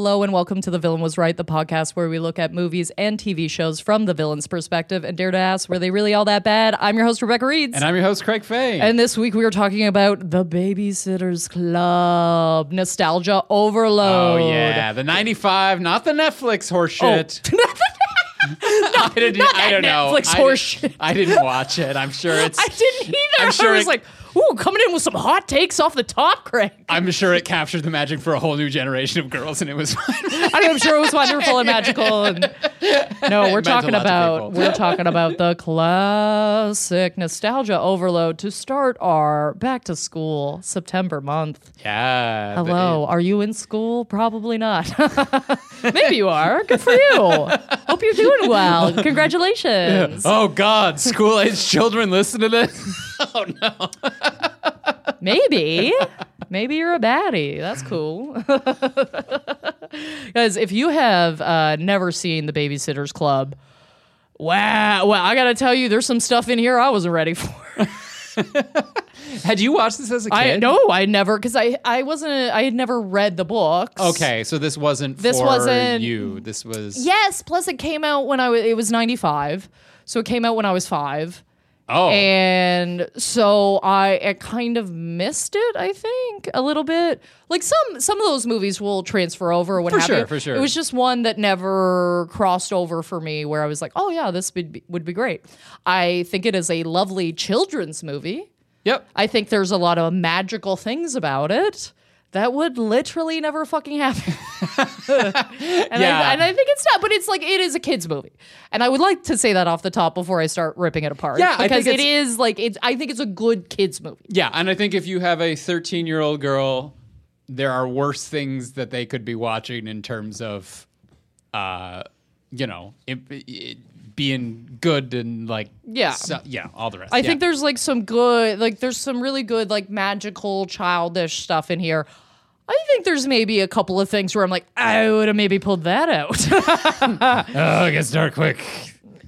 Hello and welcome to The Villain Was Right, the podcast where we look at movies and TV shows from the villain's perspective and dare to ask, were they really all that bad? I'm your host, Rebecca Reeds. And I'm your host, Craig Faye. And this week we are talking about The Baby-Sitters Club. Nostalgia overload. oh, yeah. The 95, not the Netflix horseshit. Oh. I, didn't, not I don't that know. Netflix I horseshit. Didn't, I didn't watch it. I'm sure it's. I didn't either. I'm sure I was it- like, ooh, coming in with some hot takes off the top, Craig. I'm sure it captured the magic for a whole new generation of girls, and it was fine. I'm sure it was wonderful and magical. And no, we're talking about we're talking about the classic nostalgia overload to start our back to school September month. yeah. Hello, are you in school? Probably not. Maybe you are. Good for you. Hope you're doing well. Congratulations. Oh, God. School age children listen to this? oh, no. Maybe. Maybe you're a baddie. That's cool. Guys, if you have uh, never seen The Baby-Sitters Club, wow. Well, I got to tell you, there's some stuff in here I wasn't ready for. Had you watched this as a kid? I no, I never because I I wasn't I had never read the books. Okay, so this wasn't This for wasn't- you. This was. Yes. Plus, it came out when I was it was ninety five, so it came out when I was five. Oh. and so I, I kind of missed it. I think a little bit. Like some some of those movies will transfer over or what For have sure, you. for sure. It was just one that never crossed over for me, where I was like, oh yeah, this would be, would be great. I think it is a lovely children's movie. yep. I think there's a lot of magical things about it that would literally never fucking happen. and, Yeah. I, and I think it's not, but it's like it is a kids movie, and I would like to say that off the top before I start ripping it apart. Yeah, because it is like it's. I think it's a good kids movie. Yeah, and I think if you have a 13 year old girl, there are worse things that they could be watching in terms of, uh, you know, it, it being good and like Yeah. so- yeah, all the rest. I yeah. think there's like some good, like there's some really good, like magical, childish stuff in here. I think there's maybe a couple of things where I'm like, I would have maybe pulled that out. oh, it gets dark quick.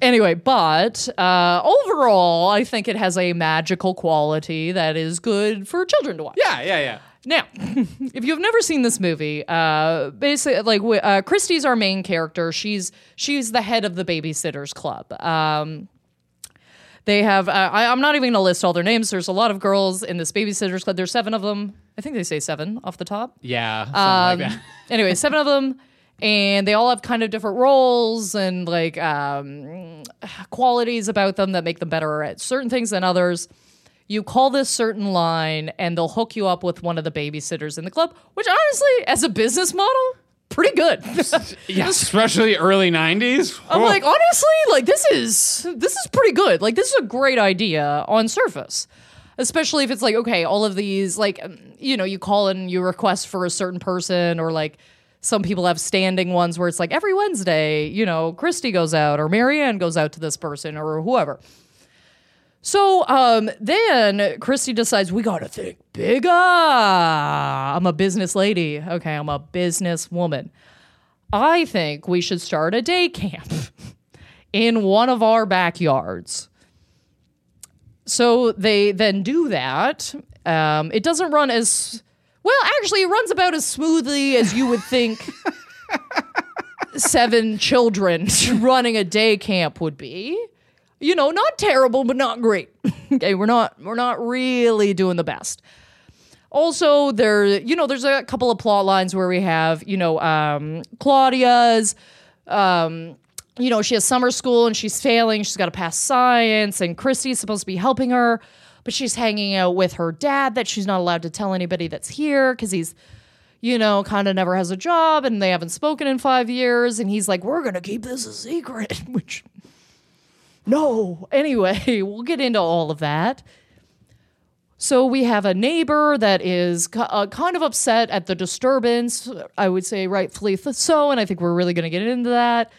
anyway, but uh, overall, I think it has a magical quality that is good for children to watch. Yeah, yeah, yeah. Now, if you've never seen this movie, uh, basically, like uh, Kristy's our main character. She's she's the head of the babysitters club. Um, they have. Uh, I, I'm not even going to list all their names. There's a lot of girls in this babysitters club. There's seven of them. I think they say seven off the top. Yeah, Um, like that. anyway, seven of them, and they all have kind of different roles and like um, qualities about them that make them better at certain things than others. You call this certain line, and they'll hook you up with one of the babysitters in the club. Which, honestly, as a business model, pretty good. Yeah, especially early 90s. I'm like, honestly, like this is this is pretty good. Like this is a great idea on surface. Especially if it's like, okay, all of these, like, um, you know, you call and you request for a certain person, or like some people have standing ones where it's like every Wednesday, you know, Kristy goes out or Mary Anne goes out to this person or whoever. So um, then Kristy decides we gotta think bigger. I'm a business lady. Okay, I'm a business woman. I think we should start a day camp in one of our backyards. So they then do that. Um, it doesn't run as well. Actually, it runs about as smoothly as you would think seven children running a day camp would be. You know, not terrible, but not great. okay, we're not we're not really doing the best. Also, there, you know, there's a couple of plot lines where we have, you know, um, Claudia's, um, you know, she has summer school and she's failing. She's got to pass science, and Kristy's supposed to be helping her, but she's hanging out with her dad that she's not allowed to tell anybody that's here because he's, you know, kind of never has a job and they haven't spoken in five years. And he's like, we're going to keep this a secret, which, no. Anyway, we'll get into all of that. So we have a neighbor that is uh, kind of upset at the disturbance. I would say rightfully so, and I think we're really going to get into that.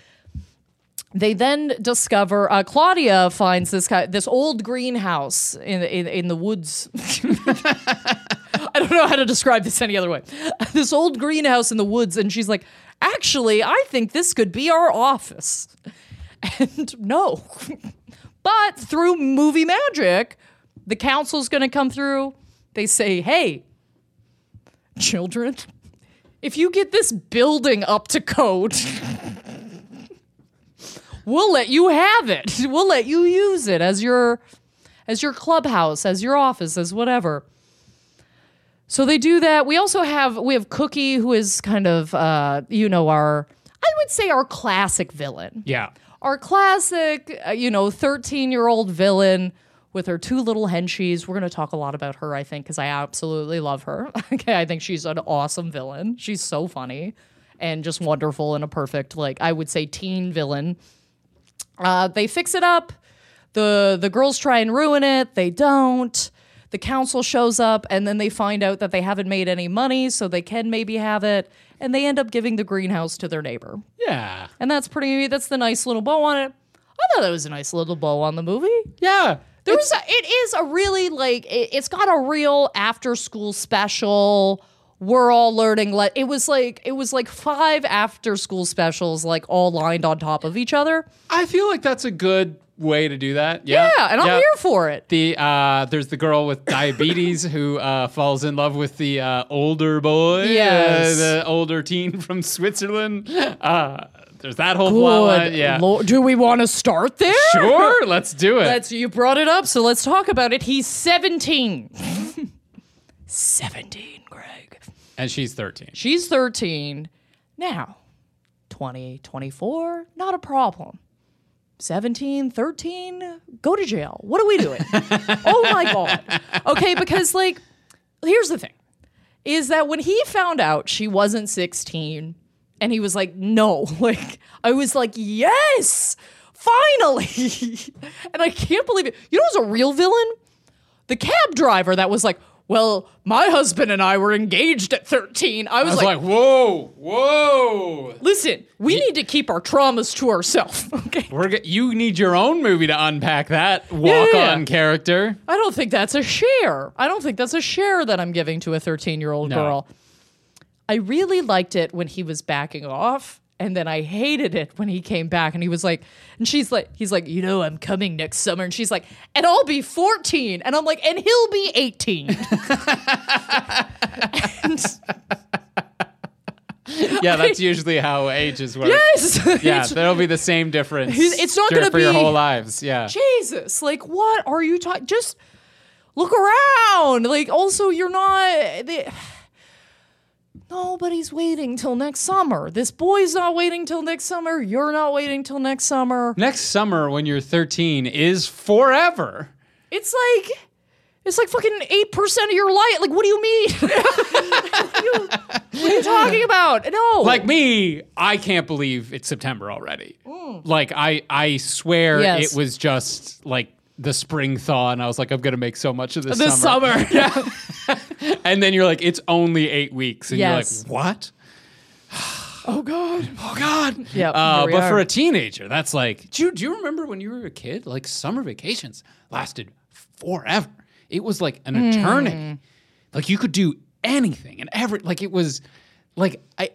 They then discover uh, Claudia finds this guy, this old greenhouse in in, in the woods. I don't know how to describe this any other way. This old greenhouse in the woods, and she's like, "Actually, I think this could be our office." And no, but through movie magic, the council's going to come through. They say, "Hey, children, if you get this building up to code, we'll let you have it. We'll let you use it as your as your clubhouse, as your office, as whatever. So they do that. We also have we have Cokie, who is kind of uh, you know our I would say our classic villain Yeah. Our classic, uh, you know, 13 year old villain with her two little henchies. We're going to talk a lot about her, I think, because I absolutely love her. okay, I think she's an awesome villain. She's so funny and just wonderful and a perfect, like, I would say, teen villain. Uh, they fix it up. The, the girls try and ruin it. They don't. The council shows up and then they find out that they haven't made any money, so they can maybe have it. And they end up giving the greenhouse to their neighbor. Yeah. And that's pretty. That's the nice little bow on it. I thought that was a nice little bow on the movie. Yeah. There was. A, it is a really like. It, it's got a real after school special. We're all learning. Let it was like it was like five after school specials, like all lined on top of each other. I feel like that's a good way to do that. Yeah. Yeah, and I'm Yeah. here for it. The uh, there's the girl with diabetes who uh, falls in love with the uh, older boy, Yes. uh, the older teen from Switzerland. Uh, there's that whole plot. Good Yeah, Lord, do we want to start there? sure, let's do it. Let's. You brought it up, so let's talk about it. He's 17. 17, Greg. and she's 13. She's 13. Now, 20, 24, not a problem. 17, 13, go to jail. What are we doing? oh my God. Okay, because, like, here's the thing is that when he found out she wasn't 16 and he was like, no, like, I was like, yes, finally. and I can't believe it. You know who's a real villain? The cab driver that was like, well, my husband and I were engaged at 13. I was, I was like, like, whoa, whoa. listen, we need to keep our traumas to ourselves. Okay. We're g- you need your own movie to unpack that walk-on Yeah. character. I don't think that's a share. I don't think that's a share that I'm giving to a 13 year old No. girl. I really liked it when he was backing off. And then I hated it when he came back and he was like, and she's like, he's like, you know, I'm coming next summer. And she's like, and I'll be 14. And I'm like, and he'll be 18. and, Yeah, that's usually how ages work. yes. Yeah, that'll be the same difference. It's not gonna be for your whole lives. Yeah. Jesus, like what are you talking? Just look around. Like also, you're not. The, nobody's waiting till next summer. This boy's not waiting till next summer. You're not waiting till next summer. Next summer, when you're 13, is forever. It's like. It's like fucking eight percent of your life. Like, what do you mean? what, are you, what are you talking about? No, Like me, I can't believe it's September already. Like I, I swear Mm. Yes. it was just like the spring thaw, and I was like, I'm gonna make so much of this, this summer. summer. Yeah. And then you're like, it's only eight weeks, and Yes. you're like, what? oh God. Oh God. Yeah. Uh, but for a teenager, that's like, do you, do you remember when you were a kid? Like summer vacations lasted forever. It was like an Hmm. eternity. Like you could do anything and every like it was like I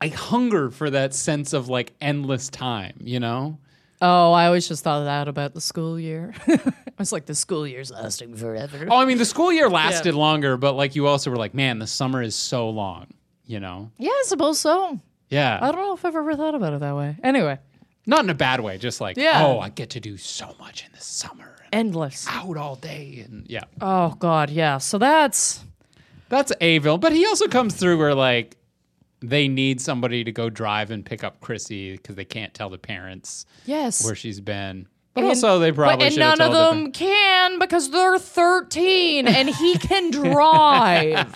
I hunger for that sense of like endless time, you know? Oh, I always just thought that about the school year. I was like, the school year's lasting forever. Oh, I mean the school year lasted longer, but like you also were like, man, the summer is so long, you know? Yeah, I suppose so. Yeah. I don't know if I've ever thought about it that way. Anyway, Not in a bad way, just like, Yeah. oh, I get to do so much in the summer endless. out all day and yeah. Oh God, yeah. So that's That's Avil. but he also comes through where like they need somebody to go drive and pick up Chrissy because they can't tell the parents yes. where she's been. But And- also they but- probably and should none of told them can because they're 13 and he can drive.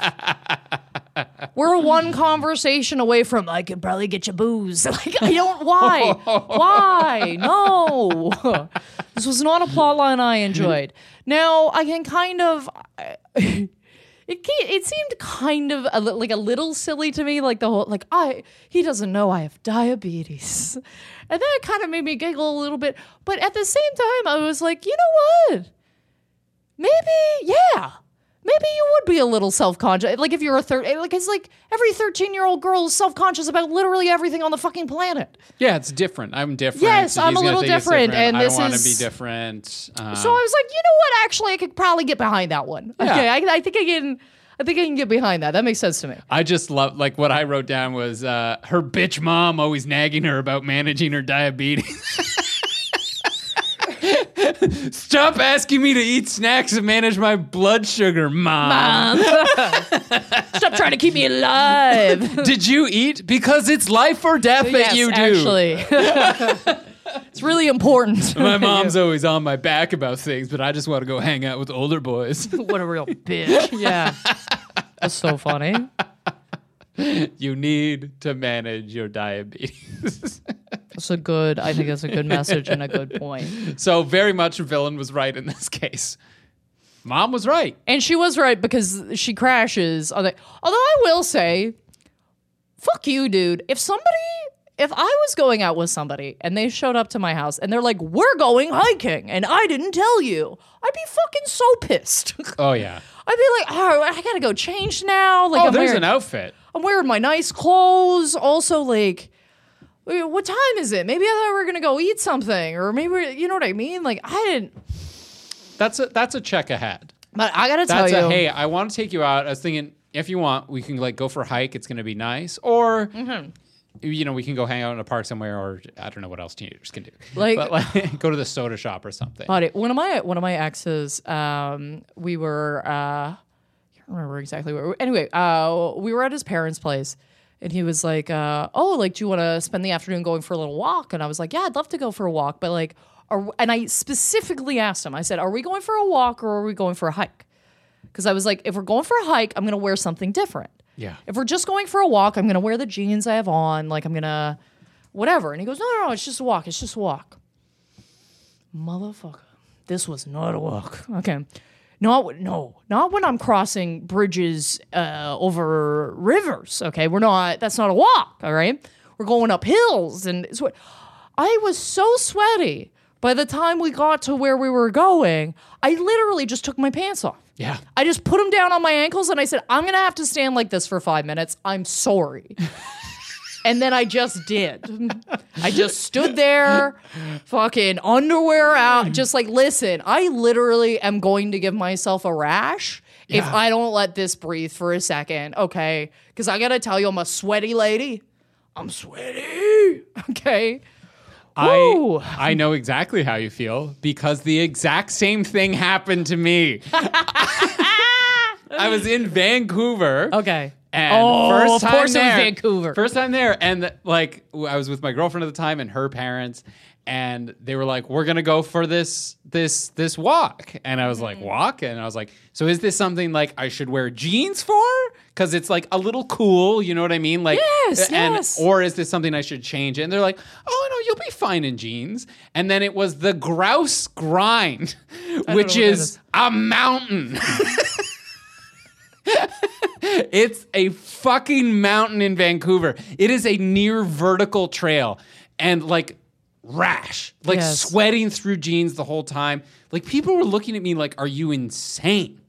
We're one conversation away from I could probably get you booze. Like I don't why? why? No. This was not a plot line I enjoyed. Now I can kind of it it seemed kind of a, like a little silly to me like the whole like I he doesn't know I have diabetes. And that kind of made me giggle a little bit, but at the same time I was like, "You know what? Maybe yeah. Maybe you would be a little self-conscious. Like if you're a third like it's like every 13-year-old girl is self-conscious about literally everything on the fucking planet. Yeah, it's different. I'm different. Yes, I'm a little it's different, and I this want to is- be different. Um, So I was like, you know what? Actually, I could probably get behind that one. Yeah. Okay, I, I think I can. I think I can get behind that. That makes sense to me. I just love like what I wrote down was uh, her bitch mom always nagging her about managing her diabetes. Stop asking me to eat snacks and manage my blood sugar, mom. mom. Stop trying to keep me alive. Did you eat? Because it's life or death that yes, you do. actually. it's really important. My mom's always on my back about things, but I just want to go hang out with older boys. what a real bitch. Yeah. That's so funny. you need to manage your diabetes. That's a good, I think that's a good message and a good point. so very much villain was right in this case. Mom was right. And she was right because she crashes. Although although I will say, fuck you, dude. If somebody, if I was going out with somebody and they showed up to my house and they're like, we're going hiking and I didn't tell you, I'd be fucking so pissed. Oh yeah. I'd be like, oh, I gotta go change now. Like, Oh, I'm there's wearing, an outfit. I'm wearing my nice clothes. Also, like, what time is it? Maybe I thought we were gonna go eat something, or maybe you know what I mean. Like, I didn't. That's a that's a check ahead. But I gotta tell That's you, a hey, I want to take you out. I was thinking if you want, we can like go for a hike. It's gonna be nice, or Mm-hmm. you know, we can go hang out in a park somewhere, or I don't know what else teenagers can do. Like- but like go to the soda shop or something. Buddy, one of my one of my exes, um, we were uh, I can't remember exactly where. Anyway, uh, we were at his parents' place, and he was like, uh, "Oh, like, do you want to spend the afternoon going for a little walk?" And I was like, "Yeah, I'd love to go for a walk, but like, are, and I specifically asked him, I said, "Are we going for a walk or are we going for a hike?" Because I was like, if we're going for a hike, I'm gonna wear something different. Yeah. If we're just going for a walk, I'm gonna wear the jeans I have on. Like I'm gonna whatever. And he goes, No, no, no, it's just a walk. It's just a walk. Motherfucker. This was not a walk. Okay. Not no, not when I'm crossing bridges uh, over rivers. Okay, we're not. That's not a walk. All right, we're going up hills, and what I was so sweaty. By the time we got to where we were going, I literally just took my pants off. Yeah. I just put them down on my ankles and I said, I'm going to have to stand like this for five minutes. I'm sorry. and then I just did. I just stood there, fucking underwear out, just like, listen, I literally am going to give myself a rash if I don't let this breathe for a second. Okay. Because I got to tell you, I'm a sweaty lady. I'm sweaty. Okay. Woo. I I know exactly how you feel because the exact same thing happened to me. I was in Vancouver. Okay. And Oh, first of time course it was there, Vancouver. First time there, and like I was with my girlfriend at the time and her parents, and they were like, "We're gonna go for this this this walk," and I was like, Mm. "Walk?" And I was like, "So is this something like I should wear jeans for? Because it's like a little cool, you know what I mean? Like, Yes, and yes. or is this something I should change?" And they're like, "Oh no, you'll be fine in jeans." And then it was the grouse grind, which know what that is is. a mountain. It's a fucking mountain in Vancouver. It is a near vertical trail and like rash, like Yes. sweating through jeans the whole time. Like people were looking at me like, "Are you insane?"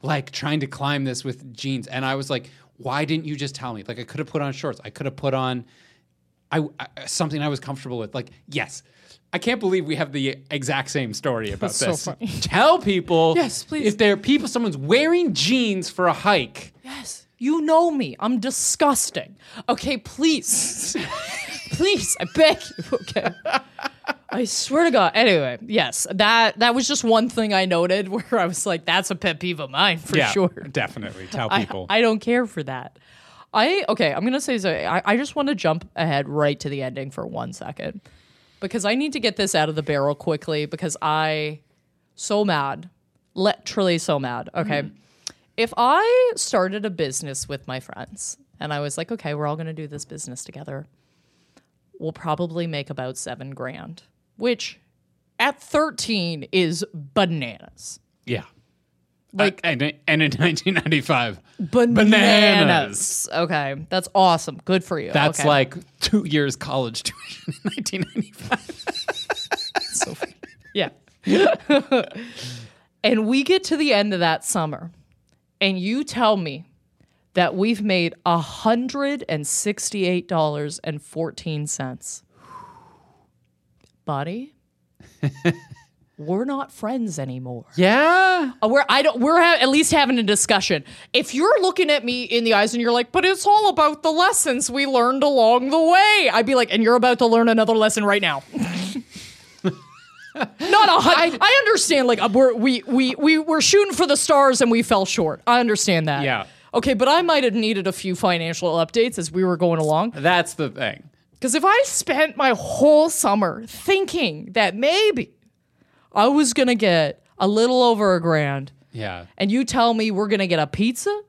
Like trying to climb this with jeans, and I was like, "Why didn't you just tell me?" Like I could have put on shorts. I could have put on I, I something I was comfortable with. Like, yes. I can't believe we have the exact same story about That's so this. funny. Tell people Yes, please. if there are people someone's wearing jeans for a hike. Yes. You know me. I'm disgusting. Okay, please. please, I beg you. Okay. I swear to God. Anyway, yes, that that was just one thing I noted where I was like, that's a pet peeve of mine for sure. Definitely. Tell I, people. I don't care for that. I okay, I'm gonna say so. I, I just want to jump ahead right to the ending for one second. Because I need to get this out of the barrel quickly because I so mad. Literally so mad. Okay. Mm-hmm. If I started a business with my friends and I was like, okay, we're all gonna do this business together, we'll probably make about seven grand. Which at 13 is bananas. yeah. Like- Uh, and, and in 1995, bananas. Okay, that's awesome. Good for you. that's Okay. like two years college tuition in 1995. so funny. yeah. and we get to the end of that summer, and you tell me that we've made hundred and sixty-eight dollars and fourteen cents. Buddy, we're not friends anymore. Yeah. Uh, We're I don't we're ha- at least having a discussion. If you're looking at me in the eyes and you're like, but it's all about the lessons we learned along the way, I'd be like, and you're about to learn another lesson right now. Not a hun- I understand. Like uh, we're, we we we were shooting for the stars and we fell short. I understand that. Yeah. Okay, but I might have needed a few financial updates as we were going along. That's the thing. Because if I spent my whole summer thinking that maybe I was gonna get a little over a grand, Yeah. and you tell me we're gonna get a pizza,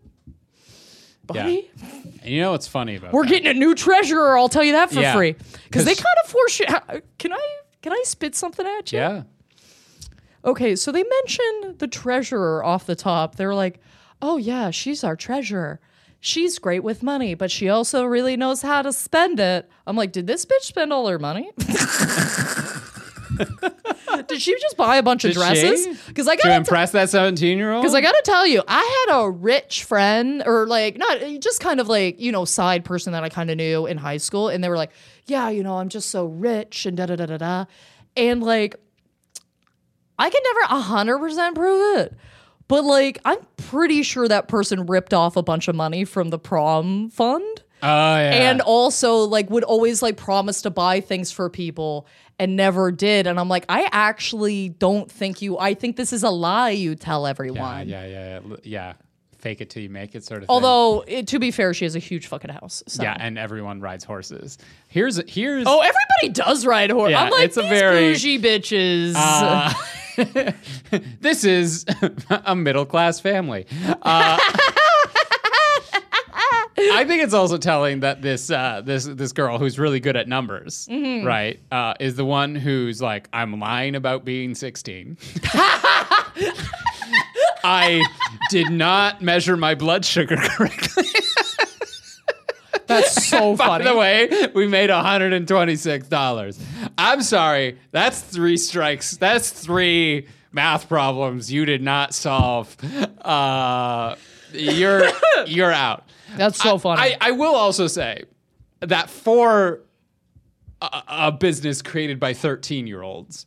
buddy, And you know what's funny about we're that? getting a new treasurer. I'll tell you that for Yeah. free. Because they 'Cause- kind of force you. Can I? Can I spit something at you? Yeah. Okay, so they mentioned the treasurer off the top. They were like, "Oh yeah, she's our treasurer. She's great with money, but she also really knows how to spend it." I'm like, "Did this bitch spend all her money?" Did she just buy a bunch of dresses? Because I got To impress that 17 year old? because I got to tell you, I had a rich friend, or like not just kind of like you know side person that I kind of knew in high school, and they were like, "Yeah, you know, I'm just so rich," and da da da da da, and like, I can never hundred percent prove it, but like, I'm pretty sure that person ripped off a bunch of money from the prom fund Oh, yeah. and also like would always like promise to buy things for people and never did and i'm like i actually don't think you i think this is a lie you tell everyone yeah, yeah, yeah. Yeah. Fake it till you make it sort of although it, to be fair she has a huge fucking house so. Yeah, and everyone rides horses. Here's here's oh everybody does ride horses. Yeah, i'm like it's a very- bougie bitches Uh, this is a middle class family. Uh, I think it's also telling that this uh, this this girl who's really good at numbers, Mm-hmm. right, uh, is the one who's like, I'm lying about being 16. I did not measure my blood sugar correctly. that's so By funny By the way, we made $126. I'm sorry. That's three strikes. That's three math problems you did not solve. Uh, you're you're out. that's so funny I, I will also say that for a, a business created by 13 year olds,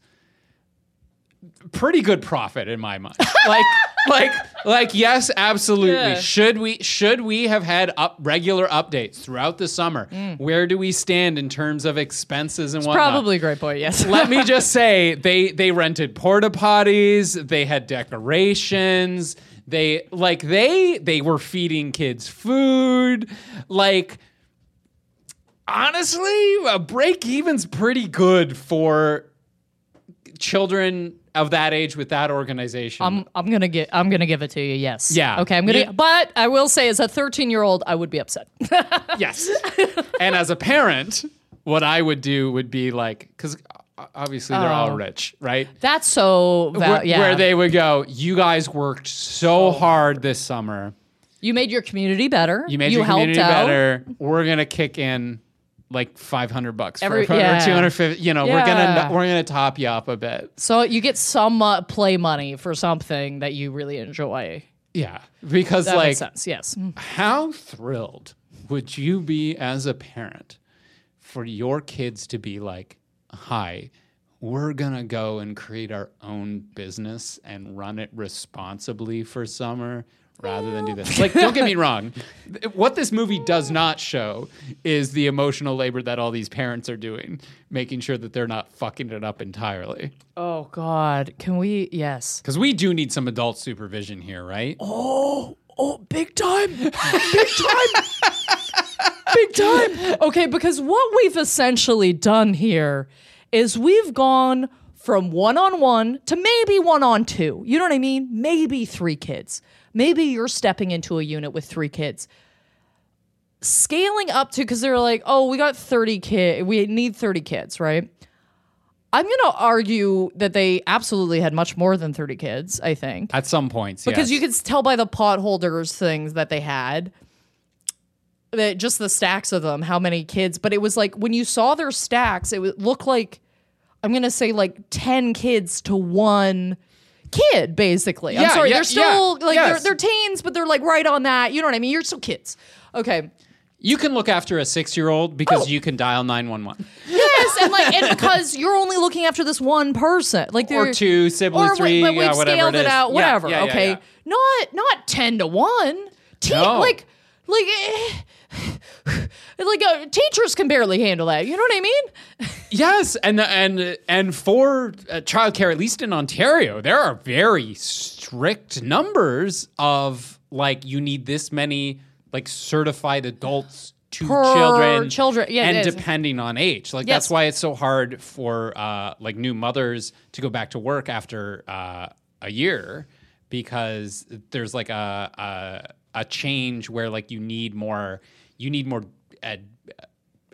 pretty good profit in my mind. like, like, like, yes, absolutely. Yeah. Should we should we have had up regular updates throughout the summer? Mm. Where do we stand in terms of expenses and whatnot? probably a great point yes Let me just say they they rented porta potties, they had decorations, they like they they were feeding kids food, like honestly, a break even's pretty good for children of that age with that organization. I'm, I'm gonna get I'm gonna give it to you yes Yeah. okay I'm gonna You- but I will say as a 13 year old I would be upset yes. and as a parent, what I would do would be like cuz obviously they're all Oh. rich, right? that's so val- where, yeah where they would go, you guys worked so hard this summer. You made your community better. You made your helped community out. better. We're gonna kick in like 500 bucks Every- for, yeah. or 250. You know, we're gonna we're gonna top you up a bit. So you get some uh, play money for something that you really enjoy. Yeah, because That like, makes sense. Yes. how thrilled would you be as a parent for your kids to be like, "Hi, we're gonna go and create our own business and run it responsibly for summer." Rather than do this, like, don't get me wrong. What this movie does not show is the emotional labor that all these parents are doing, making sure that they're not fucking it up entirely. Oh God. Can we? Yes. Because we do need some adult supervision here, right? Oh, Oh, big time. Big time. big time. Okay, because what we've essentially done here is we've gone from one on one to maybe one on two. You know what I mean? Maybe three kids. Maybe you're stepping into a unit with three kids. Scaling up to because they're like, oh, we got 30 kids. We need 30 kids, right? I'm going to argue that they absolutely had much more than 30 kids, I think At some points, because yes. you could tell by the pot holders things that they had that just the stacks of them how many kids but it was like when you saw their stacks it would look like i'm gonna say like 10 kids to one kid basically i'm sorry yeah, they're still yeah, like yes. they're, they're teens but they're like right on that you know what i mean you're still kids okay You can look after a six year old because Oh. you can dial 911. yes, and like and because you're only looking after this one person, like or two siblings, or, three, but we've yeah, whatever scaled it, it, is. out, whatever. yeah, yeah, okay, yeah. not not ten to one. Te- No. Like like. eh, like uh, teachers can barely handle that. You know what I mean? Yes, and and and for uh, childcare, at least in Ontario, there are very strict numbers of like you need this many like certified adults to Per children, children, yeah, and depending on age, like Yes. that's why it's so hard for uh, like new mothers to go back to work after uh, a year because there's like a, a a change where like you need more you need more ed,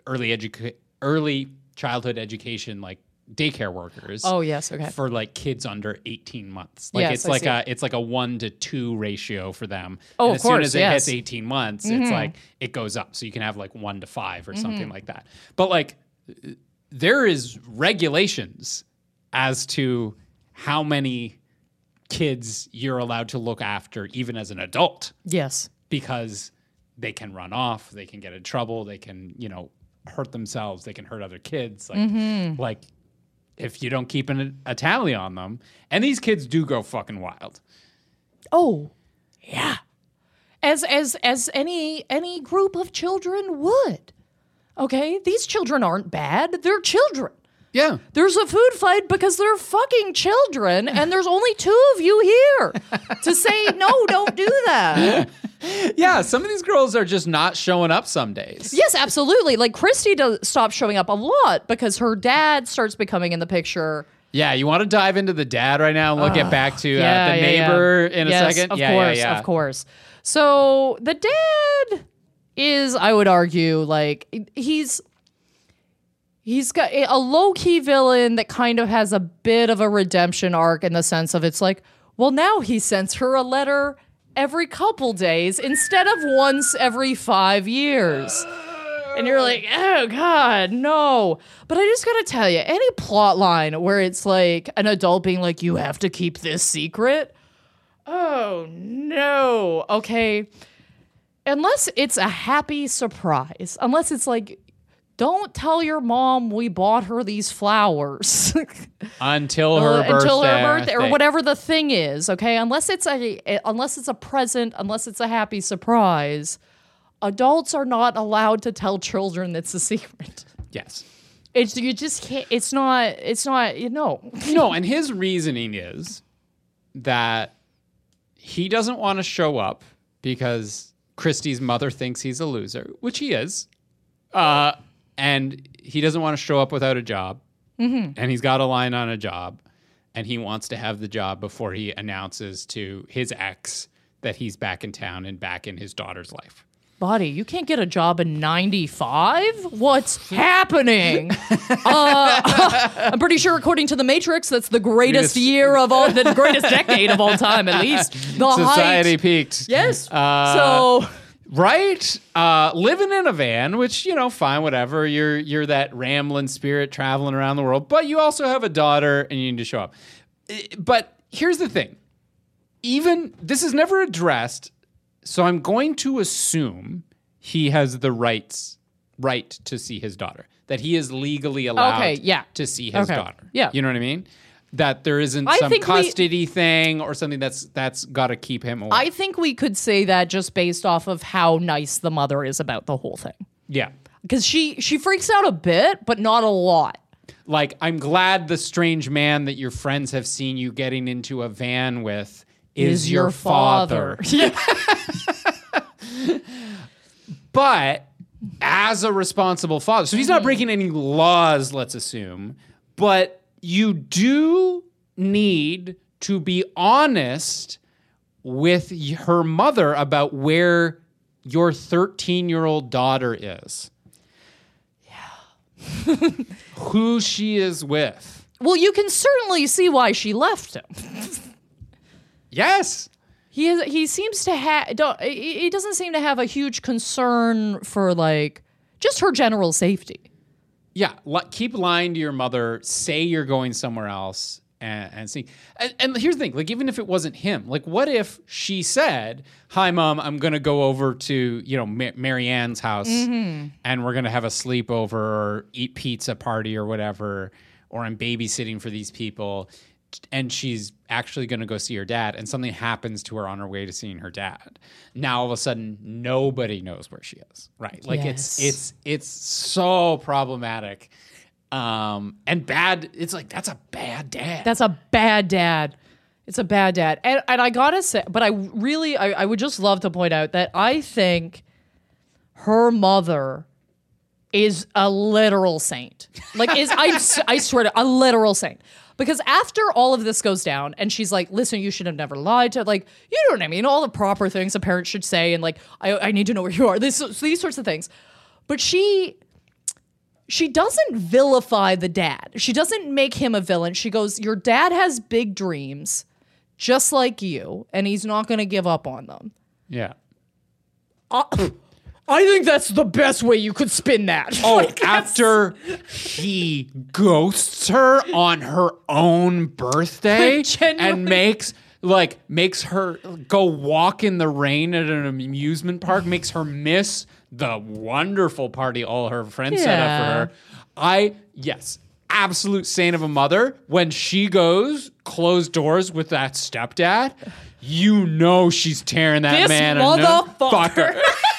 early educa- early childhood education like daycare workers Oh yes, okay. for like kids under 18 months like Yes, it's I like see. a it's like a 1 to 2 ratio for them Oh, and of as soon course, as it yes. Mm-hmm. hits 18 months it's like it goes up so you can have like 1 to 5 or something like that but like there is regulations as to how many kids you're allowed to look after even as an adult yes. because they can run off, they can get in trouble, they can, you know, hurt themselves, they can hurt other kids. Like, Mm-hmm. like if you don't keep an, a tally on them, and these kids do go fucking wild. Oh, yeah. As as as any any group of children would. Okay, these children aren't bad. They're children. Yeah. There's a food fight because they're fucking children, and there's only two of you here to say no. Don't do that. Yeah, some of these girls are just not showing up some days. Yes, absolutely. Like Kristy does stop showing up a lot because her dad starts becoming in the picture. Yeah, you want to dive into the dad right now and we'll get back to uh, the neighbor in a Yes, second? Of yeah, course, yeah, yeah. of course. So the dad is, I would argue, like he's he's got a low key villain that kind of has a bit of a redemption arc in the sense of it's like, well, now he sends her a letter every couple days instead of once every five years. And you're like, oh God, no. But I just gotta tell you, any plot line where it's like an adult being like, you have to keep this secret. Oh no. Okay. Unless it's a happy surprise. Unless it's like, don't tell your mom we bought her these flowers Until her birthday. Uh, until her birthday or whatever the thing is. Okay, unless it's a unless it's a present, unless it's a happy surprise, adults are not allowed to tell children it's a secret. Yes. It's you just can't. It's not. It's not. You know. no, and his reasoning is that he doesn't want to show up because Kristy's mother thinks he's a loser, which he is. Uh, and he doesn't want to show up without a job. And he's got a line on a job. And he wants to have the job before he announces to his ex that he's back in town and back in his daughter's life. Buddy, you can't get a job in 95? What's happening? uh, I'm pretty sure, according to The Matrix, that's the greatest Greatest- year of all, the greatest decade of all time, at least. The Society height. peaked. Yes. Uh, so, Right? Uh, living in a van, which, you know, fine, whatever. You're you're that rambling spirit traveling around the world, but you also have a daughter and you need to show up. But here's the thing. Even this is never addressed, so I'm going to assume he has the rights right to see his daughter. That he is legally allowed Okay, yeah. to see his Okay, daughter. yeah. You know what I mean? That there isn't I some think we- custody thing or something that's that's got to keep him away. I think we could say that just based off of how nice the mother is about the whole thing. yeah. Because she, she freaks out a bit, but not a lot. like I'm glad the strange man that your friends have seen you getting into a van with is, your, father. But as a responsible father, so he's not mm-hmm. breaking any laws, let's assume, but you do need to be honest with her mother about where your 13 year old daughter is. Yeah. Who she is with. well, you can certainly see why she left him. Yes. He is, he seems to have he doesn't seem to have a huge concern for like just her general safety. Yeah, li- keep lying to your mother. Say you're going somewhere else, and, and see. And, and here's the thing: like, even if it wasn't him, like, what if she said, "Hi, mom, I'm gonna go over to you know Ma- Mary Anne's house, mm-hmm. and we're gonna have a sleepover or eat pizza party or whatever, or I'm babysitting for these people." And she's actually going to go see her dad, and something happens to her on her way to seeing her dad. Now all of a sudden, nobody knows where she is. Right? Like it's Yes. it's it's so problematic um and bad it's like that's a bad dad That's a bad dad. It's a bad dad. And, and I gotta say, but I really, I, I would just love to point out that I think her mother is a literal saint. Like, is i i swear to a literal saint. Because after all of this goes down, and she's like, "Listen, you should have never lied to." Like, you know what I mean? All the proper things a parent should say, and like, "I, I need to know where you are." This, these sorts of things. But she she doesn't vilify the dad. She doesn't make him a villain. She goes, Your dad has big dreams, just like you, and he's not going to give up on them. yeah Uh, I think that's the best way you could spin that. oh Like, after he ghosts her on her own birthday and makes like makes her go walk in the rain at an amusement park makes her miss the wonderful party all her friends set up for her. I yes absolute saint of a mother. When she goes closed doors with that stepdad you know she's tearing that This man a motherfucker.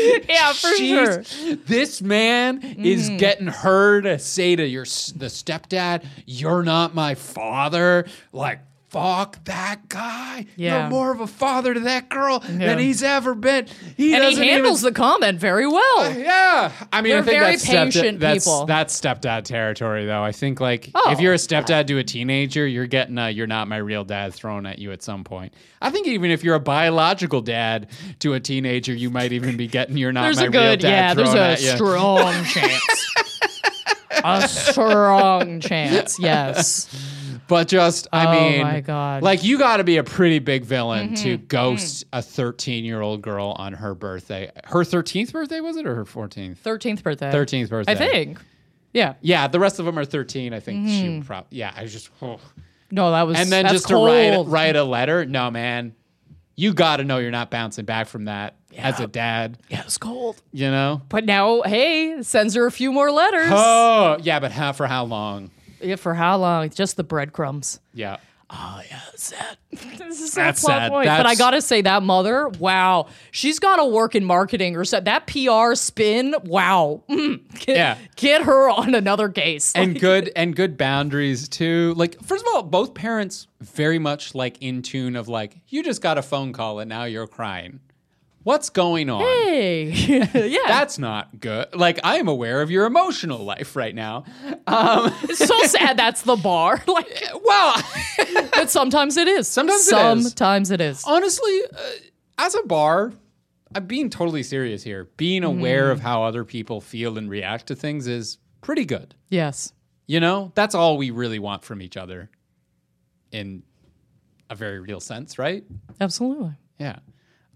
yeah, for sure. This man is Mm-hmm. getting her to say to your the stepdad, "You're not my father." Like, fuck that guy. Yeah. You're more of a father to that girl Yeah. than he's ever been. He And he handles even, the comment very well. Uh, yeah, I mean, I They're think very that's, patient that's, people. that's stepdad territory, though. I think like Oh. if you're a stepdad to a teenager, you're getting a "you're not my real dad" thrown at you at some point. I think even if you're a biological dad to a teenager, you might even be getting "you're not There's my a real good, dad" yeah, there's thrown a at you. There's a strong chance. A strong chance, yes. But just, I Oh mean, my God. Mm-hmm. like you got to be a pretty big villain to ghost a 13 year old girl on her birthday. Her 13th birthday was it or her 14th? 13th birthday. 13th birthday. I think. Yeah. Yeah, the rest of them are 13. I think Mm-hmm. she probably. Yeah, I just. oh. No, that was And then just cold. to write write a letter. No, man, you got to know you're not bouncing back from that as a dad. Yeah, it's cold. You know. But now, hey, sends her a few more letters. Oh yeah, but how for how long? Yeah, for how long? Just the breadcrumbs. Yeah. Oh yeah, sad. this is That's a plot sad. point. But I gotta say that mother, wow, she's got to work in marketing or so. That PR spin, wow. Mm. Get, Yeah. get her on another case. and good and good boundaries too. Like first of all, both parents very much like in tune of like you just got a phone call and now you're crying. What's going on? hey, yeah, That's not good. Like I am aware of your emotional life right now. Um, it's so sad. That's the bar. Like, well, but sometimes it is. Sometimes it is. Sometimes it is. honestly, uh, as a bar, I'm being totally serious here. Being aware Mm. of how other people feel and react to things is pretty good. Yes. You know, that's all we really want from each other in a very real sense, right? Absolutely. Yeah.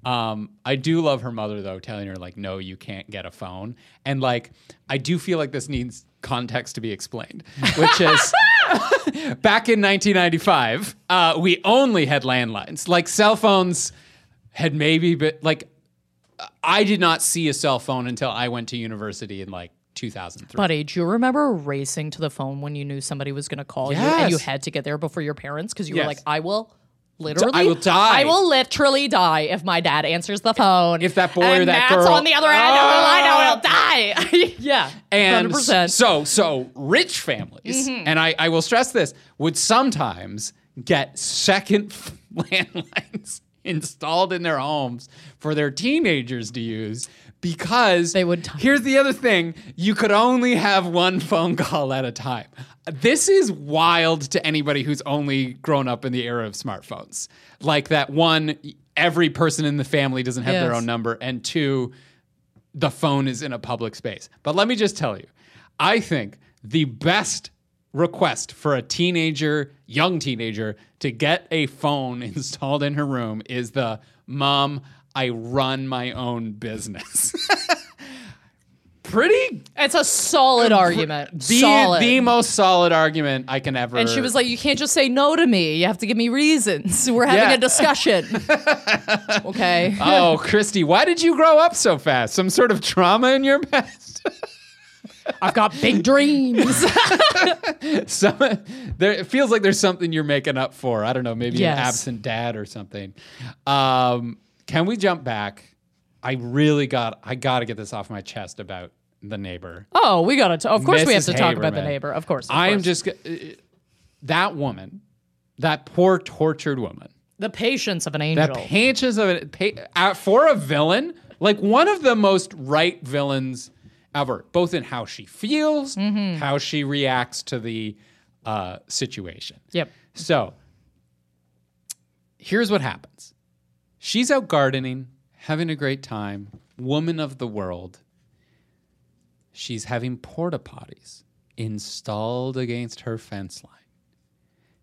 Um, I do love her mother though, telling her like, no, you can't get a phone. And like, I do feel like this needs context to be explained, which is back in 1995, uh, we only had landlines. Like cell phones had maybe been like, I did not see a cell phone until I went to university in like 2003. Buddy, do you remember racing to the phone when you knew somebody was going to call you and you had to get there before your parents because you Yes. were like, I will literally, I will die. I will literally die if my dad answers the phone. If that boy or and that Matt's girl- on the other end of the line, I will die. yeah, and 100%. so so rich families Mm-hmm. and I, I will stress this would sometimes get second landlines installed in their homes for their teenagers to use because They would- here's the other thing. You could only have one phone call at a time. This is wild to anybody who's only grown up in the era of smartphones. Like that one every person in the family doesn't have their own number and two the phone is in a public space. But let me just tell you, I think the best request for a teenager, young teenager, to get a phone installed in her room is the mom, I run my own business. pretty It's a solid argument. the solid. the most solid argument I can ever. and she was like, "You can't just say no to me. You have to give me reasons. We're having Yeah. a discussion." okay. "Oh, Kristy, why did you grow up so fast? Some sort of trauma in your past?" I've got big dreams. Some, there, it feels like there's something you're making up for. I don't know, maybe Yes. an absent dad or something. Um, can we jump back? I really got. I got to get this off my chest about the neighbor. oh, we got to. Of course, we have to talk about the neighbor. Of course. I am just uh, that woman, that poor tortured woman. the patience of an angel. That pinches of it pa- uh, for a villain, like one of the most right villains ever, both in how she feels, Mm-hmm. how she reacts to the uh, situation. yep. So here's what happens she's out gardening, having a great time, woman of the world. She's having porta potties installed against her fence line.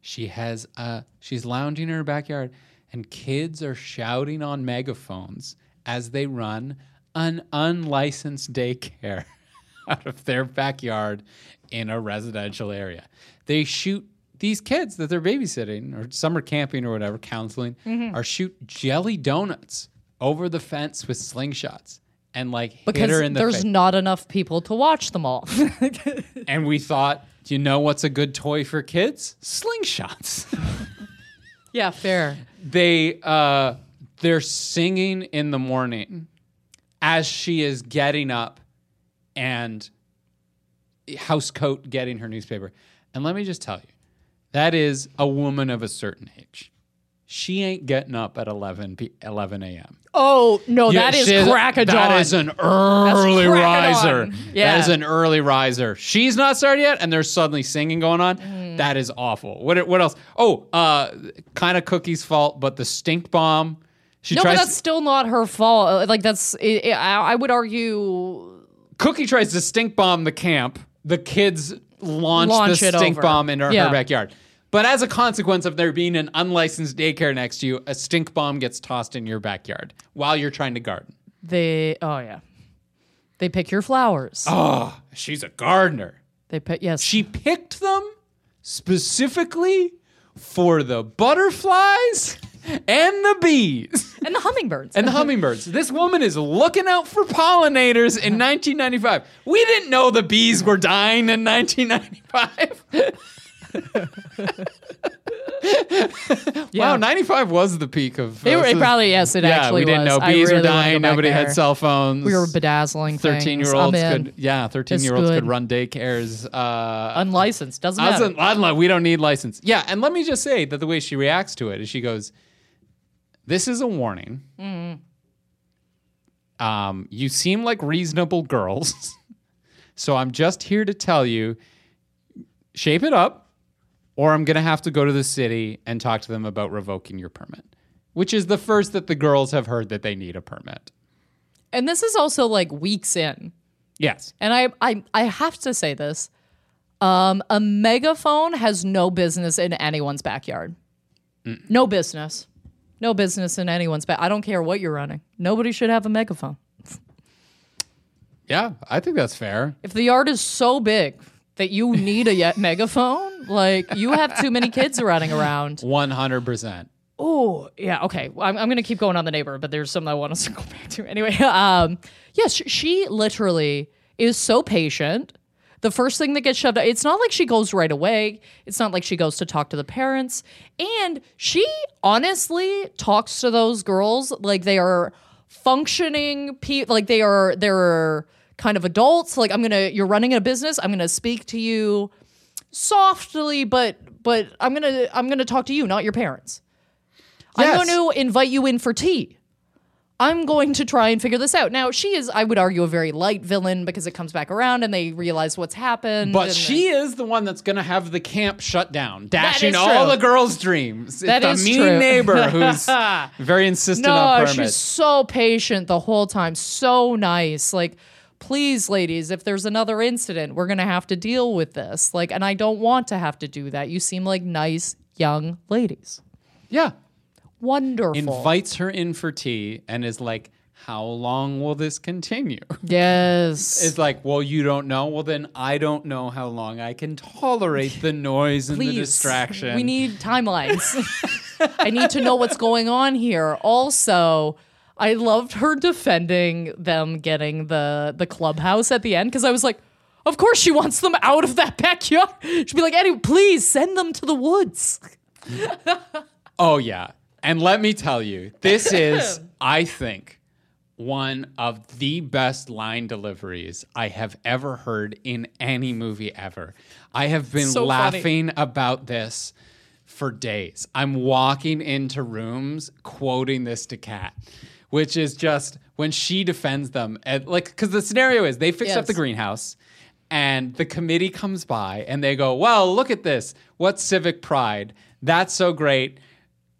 She has a she's lounging in her backyard and kids are shouting on megaphones as they run an unlicensed daycare out of their backyard in a residential area. They shoot these kids that they're babysitting or summer camping or whatever, counseling, are shoot jelly donuts over the fence with slingshots and like hit her in the there's face. not enough people to watch them all. and we thought, do you know what's a good toy for kids? Slingshots. yeah, fair. they uh they're singing in the morning as she is getting up and house coat getting her newspaper. And let me just tell you, that is a woman of a certain age. She ain't getting up at 11 p- 11 a.m. Oh no, Yeah, that is she is- crack a dawn. That is an early riser. Yeah. That is an early riser. She's not started yet, and there's suddenly singing going on. Mm. That is awful. What what else? Oh, uh, kind of Cokie's fault, but the stink bomb. She no, but tries. that's still not her fault. Uh, Like that's, I I would argue. Cookie tries to stink bomb the camp. The kids launch, Launch the stink over. bomb in her, Yeah. her backyard. But as a consequence of there being an unlicensed daycare next to you, a stink bomb gets tossed in your backyard while you're trying to garden. They, oh yeah, they pick your flowers. Oh, she's a gardener. They pick yes. She picked them specifically for the butterflies and the bees and the hummingbirds. and the hummingbirds. This woman is looking out for pollinators in 1995. We didn't know the bees were dying in 1995. Wow, 95 was the peak of. They uh, were it probably yes. It yeah, actually we didn't was. know bees really were dying. Nobody had cell phones. We were bedazzling. Thirteen year olds could, yeah, thirteen year olds could run daycares. Uh, unlicensed. Doesn't matter. wasn't- I don't know, we don't need license. Yeah, and let me just say that the way she reacts to it is she goes, "This is a warning. Um, you seem like reasonable girls, so I'm just here to tell you, shape it up, or I'm gonna have to go to the city and talk to them about revoking your permit." Which is the first that the girls have heard that they need a permit. and this is also like weeks in. Yes. And I, I, I have to say this: um, a megaphone has no business in anyone's backyard. No business. No business in anyone's back. I don't care what you're running. Nobody should have a megaphone. Yeah, I think that's fair. If the yard is so big that you need a yet megaphone, like you have too many kids running around. One hundred percent. Oh, yeah. Okay. Well, I'm, I'm going to keep going on the neighbor, but there's something I want to go back to. Anyway, um, yes, sh- she literally is so patient. The first thing that gets shoved out, it's not like she goes right away. It's not like she goes to talk to the parents. And she honestly talks to those girls like they are functioning people, like they are, they're kind of adults. Like, I'm going to, you're running a business. I'm going to speak to you softly, but, but I'm going to, I'm going to talk to you, not your parents. I'm going to invite you in for tea. I'm going to try and figure this out. Now, she is, I would argue, a very light villain because it comes back around and they realize what's happened. But she is the one that's going to have the camp shut down, dashing all the girls' dreams. That it's is the mean true. neighbor who's very insistent no, on she's so patient the whole time, so nice. Like, please, ladies, if there's another incident, we're gonna have to deal with this. Like, and I don't want to have to do that. You seem like nice young ladies. Yeah. Wonderful. Invites her in for tea and is like, how long will this continue? Yes. It's like, well, you don't know. Well, then I don't know how long I can tolerate the noise and the distraction. We need timelines. I need to know what's going on here. Also, I loved her defending them getting the the clubhouse at the end because I was like, of course she wants them out of that backyard. She'd be like, Eddie, please send them to the woods. Oh, yeah. And let me tell you, this is, I think, one of the best line deliveries I have ever heard in any movie ever. I have been So funny. laughing about this for days. I'm walking into rooms quoting this to Kat, which is just when she defends them, and like, because the scenario is they fixed up the greenhouse. And the committee comes by and they go, Well, look at this. What civic pride? That's so great.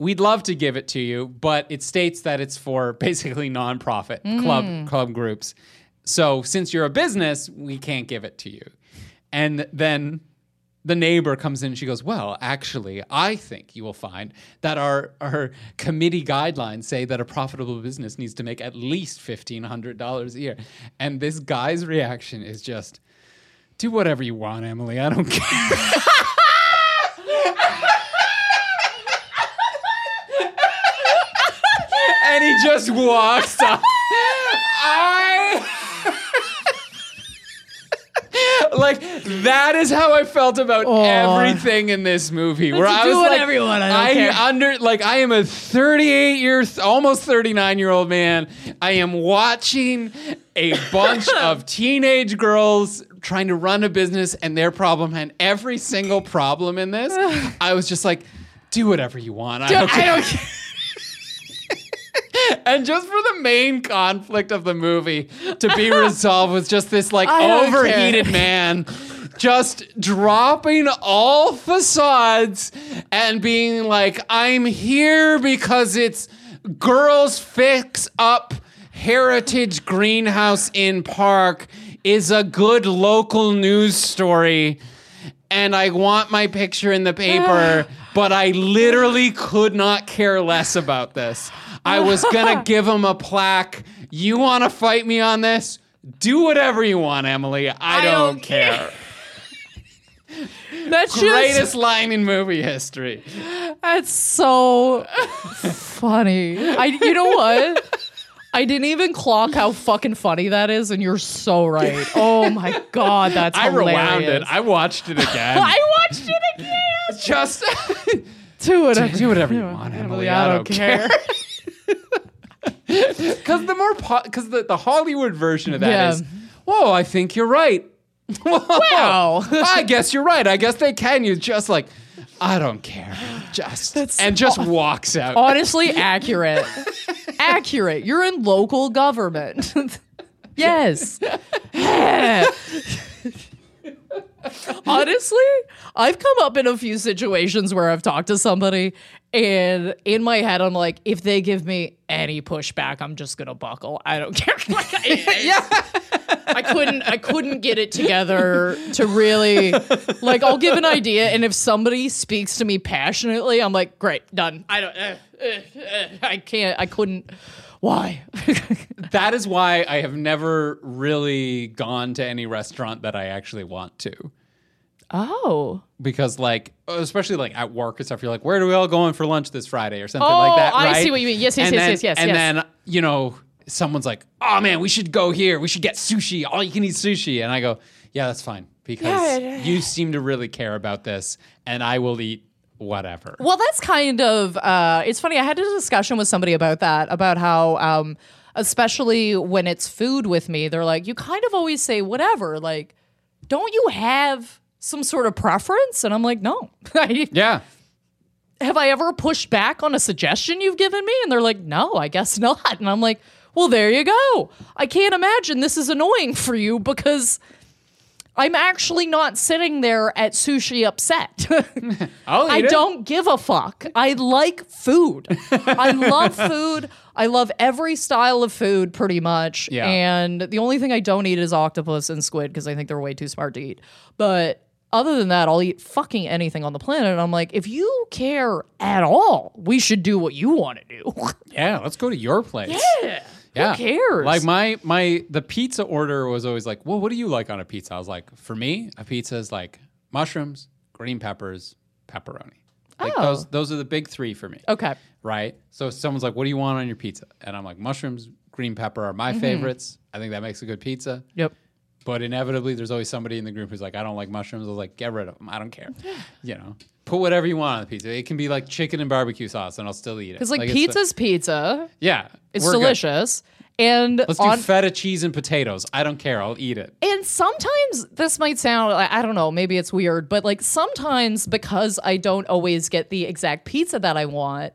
We'd love to give it to you, but it states that it's for basically nonprofit club mm. club groups. So since you're a business, we can't give it to you. And then the neighbor comes in and she goes, Well, actually, I think you will find that our, our committee guidelines say that a profitable business needs to make at least $1,500 a year. And this guy's reaction is just, Do whatever you want, Emily. I don't care. And he just walks off. I. like that is how I felt about everything in this movie. Where I was like, want, I I under like I am a 38 year, almost 39 year old man. I am watching a bunch of teenage girls trying to run a business and their problem and every single problem in this. I was just like, do whatever you want. I don't care. I don't care. And just for the main conflict of the movie to be resolved was just this like overheated care. man just dropping all facades and being like, I'm here because it's girls fix up heritage greenhouse in park is a good local news story and I want my picture in the paper, but I literally could not care less about this. I was gonna give him a plaque. You want to fight me on this? Do whatever you want, Emily. I, I don't, don't care. That's Greatest just line in movie history. that's so funny. I you know what? I didn't even clock how fucking funny that is, and you're so right. Oh my god, that's I hilarious. rewound it. I watched it again. I watched it again. just Do whatever, do whatever you want, Emily. I don't care. Because the more because the, the Hollywood version of that Yeah. is, whoa, I think you're right. Wow. I guess you're right. I guess they can. You just like, I don't care. Just and just walks out. Honestly, accurate. accurate. You're in local government. yes. Honestly, I've come up in a few situations where I've talked to somebody and in my head I'm like, if they give me any pushback, I'm just gonna buckle. I don't care. Like, I, I couldn't I couldn't get it together to really like I'll give an idea and if somebody speaks to me passionately, I'm like, great, done. I don't uh, uh, uh, I can't I couldn't why? that is why I have never really gone to any restaurant that I actually want to. oh. Because like, especially like at work and stuff, you're like, where do we all going for lunch this Friday or something Oh, like that, I right? see what you mean. Yes, yes, and yes, then, yes, yes, And yes. then you know, someone's like, oh man, we should go here. We should get sushi. All you can eat sushi. And I go, yeah, that's fine because Yeah. you seem to really care about this, and I will eat whatever. Well, that's kind of uh, it's funny. I had a discussion with somebody about that, about how um, especially when it's food with me, they're like, you kind of always say whatever. Like, don't you have some sort of preference? And I'm like, no. Yeah. have I ever pushed back on a suggestion you've given me? And they're like, no, I guess not. And I'm like, well, there you go. I can't imagine this is annoying for you because I'm actually not sitting there at sushi upset. Oh, eat I it. don't give a fuck. I like food. I love food. I love every style of food pretty much. Yeah. And the only thing I don't eat is octopus and squid because I think they're way too smart to eat. But other than that, I'll eat fucking anything on the planet. And I'm like, if you care at all, we should do what you want to do. Yeah, let's go to your place. Yeah. Yeah. cares? Like my my the pizza order was always like, well, what do you like on a pizza? I was like, for me, a pizza is like mushrooms, green peppers, pepperoni. Like Oh. those those are the big three for me. Okay. Right? So someone's like, what do you want on your pizza? And I'm like, mushrooms, green pepper are Mm-hmm. my favorites. I think that makes a good pizza. Yep. But inevitably, there's always somebody in the group who's like, I don't like mushrooms. I was like, get rid of them. I don't care. You know, put whatever you want on the pizza. It can be like chicken and barbecue sauce, and I'll still eat it. Because like, pizza's pizza. yeah, It's we're good. delicious. And Let's on do feta cheese and potatoes. I don't care. I'll eat it. And sometimes this might sound, I I don't know, maybe it's weird, but like sometimes because I don't always get the exact pizza that I want,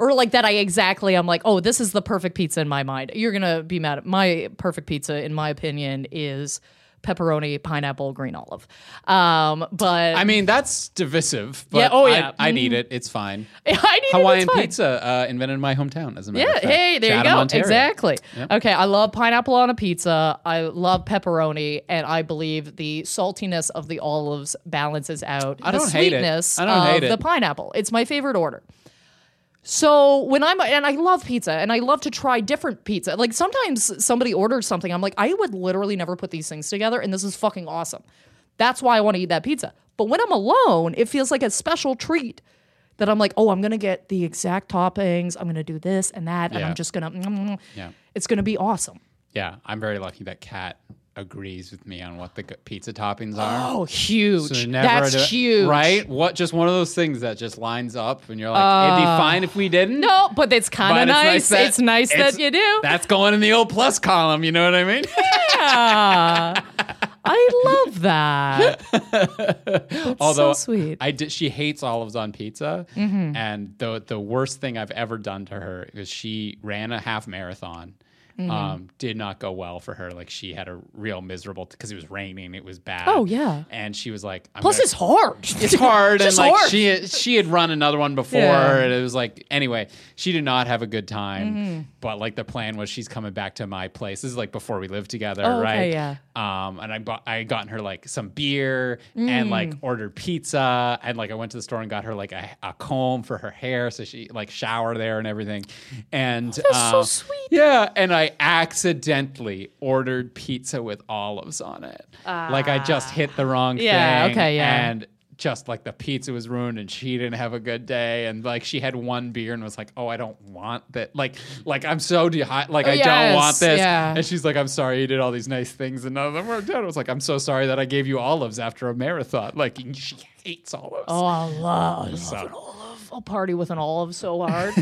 or like that I exactly, I'm like, oh, this is the perfect pizza in my mind. You're going to be mad at my perfect pizza, in my opinion, is pepperoni, pineapple, green olive. Um, but I mean, that's divisive. But Yeah, oh, I- yeah. I'd eat it. It's fine. I need it, Hawaiian it's pizza uh, invented in my hometown, as a matter Yeah, of fact. hey, there Chatham, you go. Ontario. Exactly. Yep. Okay, I love pineapple on a pizza. I love pepperoni, and I believe the saltiness of the olives balances out I the don't hate it. sweetness I don't of hate the pineapple. It's my favorite order. So when I'm and I love pizza and I love to try different pizza. Like sometimes somebody orders something, I'm like, I would literally never put these things together, and this is fucking awesome. That's why I want to eat that pizza. But when I'm alone, it feels like a special treat that I'm like, oh, I'm gonna get the exact toppings. I'm gonna do this and that, and I'm just gonna. mm, Yeah. It's gonna be awesome. Yeah, I'm very lucky that Kat agrees with me on what the pizza toppings are. Oh, huge. So That's do huge, right? What? Just one of those things that just lines up, and you're like, it'd be fine if we didn't. Uh, No, but it's kind of nice. it's nice it's- that you do. That's going in the old plus column. You know what I mean? Yeah. I love that. That's Although so sweet. I did, she hates olives on pizza, Mm-hmm. and the the worst thing I've ever done to her is she ran a half marathon. Mm-hmm. Um, did not go well for her. Like she had a real miserable because it was raining. It was bad. Oh, yeah. and she was like, I'm Plus, gonna- it's hard. it's hard and like hard. she had- she had run another one before Yeah. and it was like anyway she did not have a good time Mm-hmm. but like the plan was she's coming back to my place this is like before we lived together Oh, okay, right yeah. um and i bought i had gotten her like some beer and like Mm. ordered pizza and like i went to the store and got her like a, a comb for her hair so she like shower there and everything and That's so uh, sweet. yeah, and I accidentally ordered pizza with olives on it. like I just hit the wrong Ah. Yeah, thing. okay, yeah. And just like the pizza was ruined and she didn't have a good day and like she had one beer and was like, "Oh, I don't want that." Like like I'm so dehydrated. Like I don't want this. yeah. And she's like, "I'm sorry you did all these nice things and none of them worked out." I was like, "I'm so sorry that I gave you olives after a marathon." Like she hates olives. Oh, I love, I love So-. I'll party with an olive so hard.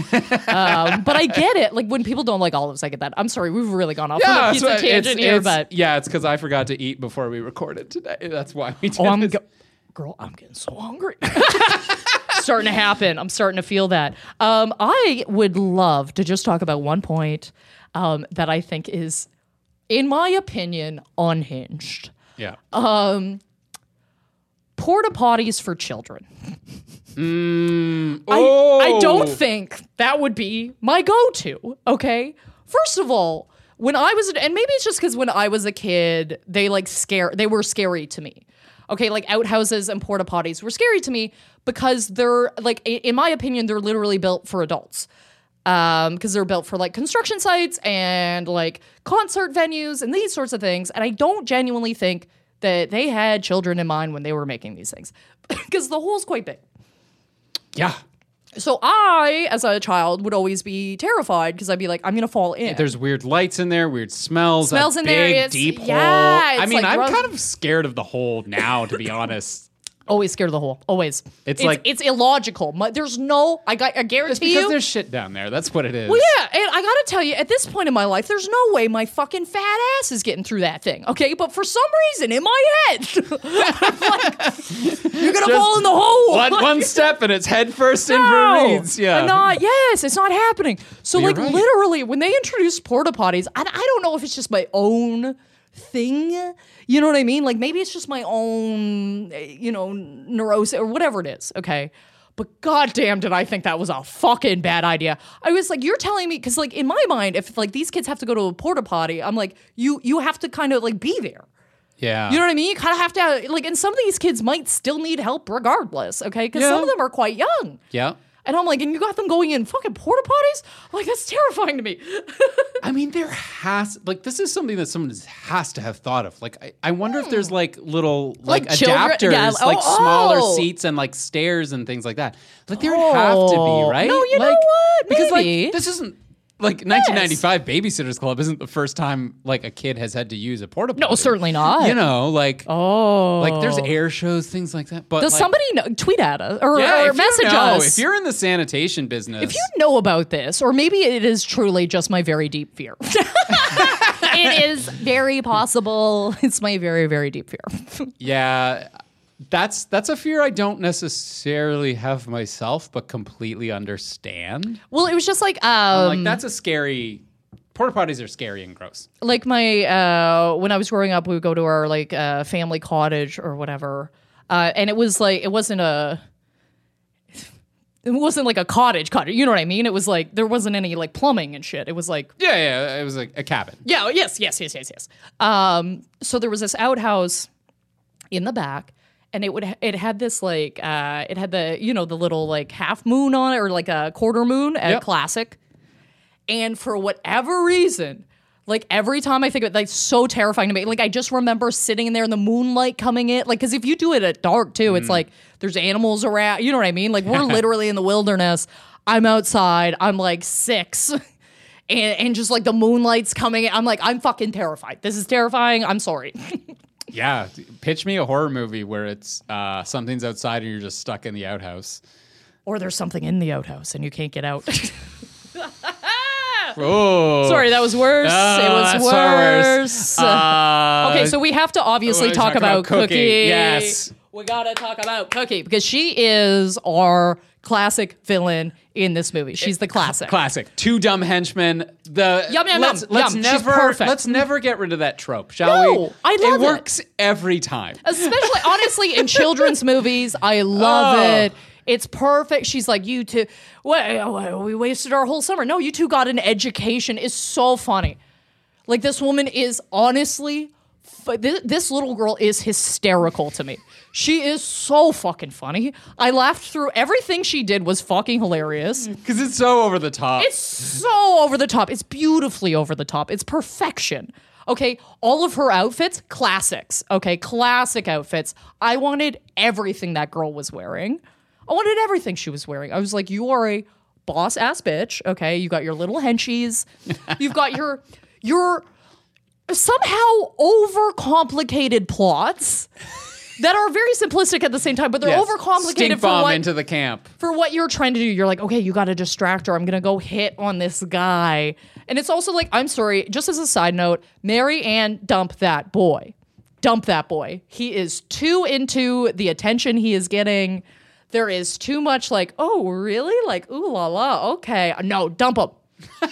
um, but I get it. Like when people don't like olives, I get that. I'm sorry, we've really gone off on a Yeah, pizza so it's- tangent here, it's- but yeah, it's because I forgot to eat before we recorded today. That's why we did oh, I'm this. go- girl, I'm getting so hungry. starting to happen. I'm starting to feel that. Um, I would love to just talk about one point um, that I think is, in my opinion, unhinged. yeah. Um, Porta potties for children. Mm, I, I oh. don't think that would be my go-to. Okay, first of all, when I was, and maybe it's just because when I was a kid, they like scare, they were scary to me. Okay, like outhouses and porta potties were scary to me because they're like, in my opinion, they're literally built for adults. Um, because they're built for like construction sites and like concert venues and these sorts of things. And I don't genuinely think that they had children in mind when they were making these things because the hole's quite big. Yeah. So I, as a child, would always be terrified because I'd be like, I'm gonna fall in. There's weird lights in there, weird smells. Smells in there, big, it's- deep yeah, hole. I mean, like I'm gross. kind of scared of the hole now, to be honest. Always scared of the hole. Always. It's like- it's illogical. My- There's no. I got. I It's guarantee because you. there's shit down there. That's what it is. Well, yeah, and I gotta tell you, at this point in my life, there's no way my fucking fat ass is getting through that thing. Okay, but for some reason in my head, I'm like, you're gonna fall in the hole. One, one step and it's head first in No, reeds. Yeah. I'm not. Yes, it's not happening. So, You're like, right. literally, when they introduced porta potties, I, I don't know if it's just my own thing. You know what I mean? Like, maybe it's just my own, you know, neurosis or whatever it is. Okay. But goddamn, did I think that was a fucking bad idea? I was like, you're telling me because, like, in my mind, if like these kids have to go to a porta potty, I'm like, you you have to kind of like be there. Yeah. You know what I mean? You kind of have to like, and some of these kids might still need help regardless. Okay, because some of them are quite young. yeah. And I'm like, and you got them going in fucking porta potties? I'm like, that's terrifying to me. I mean, there has like this is something that someone has to have thought of. Like, I, I wonder if hmm. there's like little like, Like adapters, yeah, like oh, smaller oh. seats and like stairs and things like that. Like there have to Oh. be, right? No, you know Like, what? Because like this isn't like 1995 Baby-Sitters Club isn't the first time like a kid has had to use a porta potty. No, certainly not. You know, like oh. like there's oh. air shows, things like that. But Does like, somebody know, tweet at us or, yeah, or if message you know, us? if you're in the sanitation business, if you know about this, or maybe it is truly just my very deep fear. it is very possible. It's my very, very deep fear. Yeah, that's that's a fear I don't necessarily have myself, but completely understand. well, it was just like I'm um like that's a scary. Porta potties are scary and gross. like my uh when I was growing up, we would go to our like uh family cottage or whatever. Uh and it was like it wasn't a it wasn't like a cottage cottage. You know what I mean? It was like there wasn't any like plumbing and shit. It was like Yeah, yeah, it was like a cabin. Yeah, yes, yes, yes, yes, yes. Um, so there was this outhouse in the back, and it would it had this like uh, it had the you know the little like half moon on it or like a quarter moon at Yep. classic, and for whatever reason. Like every time I think of it, like so terrifying to me. Like I just remember sitting in there and the moonlight coming in. Like because if you do it at dark too, Mm. it's like there's animals around. You know what I mean? Like we're literally in the wilderness. I'm outside. I'm like six. and, and just like the moonlight's coming in. I'm like, I'm fucking terrified. This is terrifying. I'm sorry. Yeah, pitch me a horror movie where it's uh, something's outside and you're just stuck in the outhouse. or there's something in the outhouse and you can't get out. Oh, sorry, that was worse. Oh, it was worse. worse. Uh, okay, so we have to obviously talk, talk about, about Cokie. Cokie. Yes. We gotta talk about Cokie because she is our classic villain in this movie. She's the classic. classic. Two dumb henchmen. The Yum, yum, let's, yum, let's yum. Never let's never get rid of that trope, shall No, we? I love it. it. works every time. especially honestly in children's movies i love Oh. it it's perfect she's like you two what, we wasted our whole summer no you two got an education is so funny like this woman is honestly this, this little girl is hysterical to me she is so fucking funny i laughed through everything she did was fucking hilarious Because it's so over the top. it's so over the top. It's beautifully over the top. It's perfection. Okay, all of her outfits, classics. Okay, classic outfits. I wanted everything that girl was wearing. I wanted everything she was wearing. I was like, you are a boss ass bitch. Okay, you got your little henchies. You've got your your somehow overcomplicated plots that are very simplistic at the same time, but they're Yes. overcomplicated Stink for what into the camp. for what you're trying to do. You're like, okay, you got to distract her. I'm going to go hit on this guy. And it's also like, I'm sorry, just as a side note, Mary Anne, dump that boy. Dump that boy. He is too into the attention he is getting. There is too much like, oh, really? Like, ooh la la. Okay. No, dump him.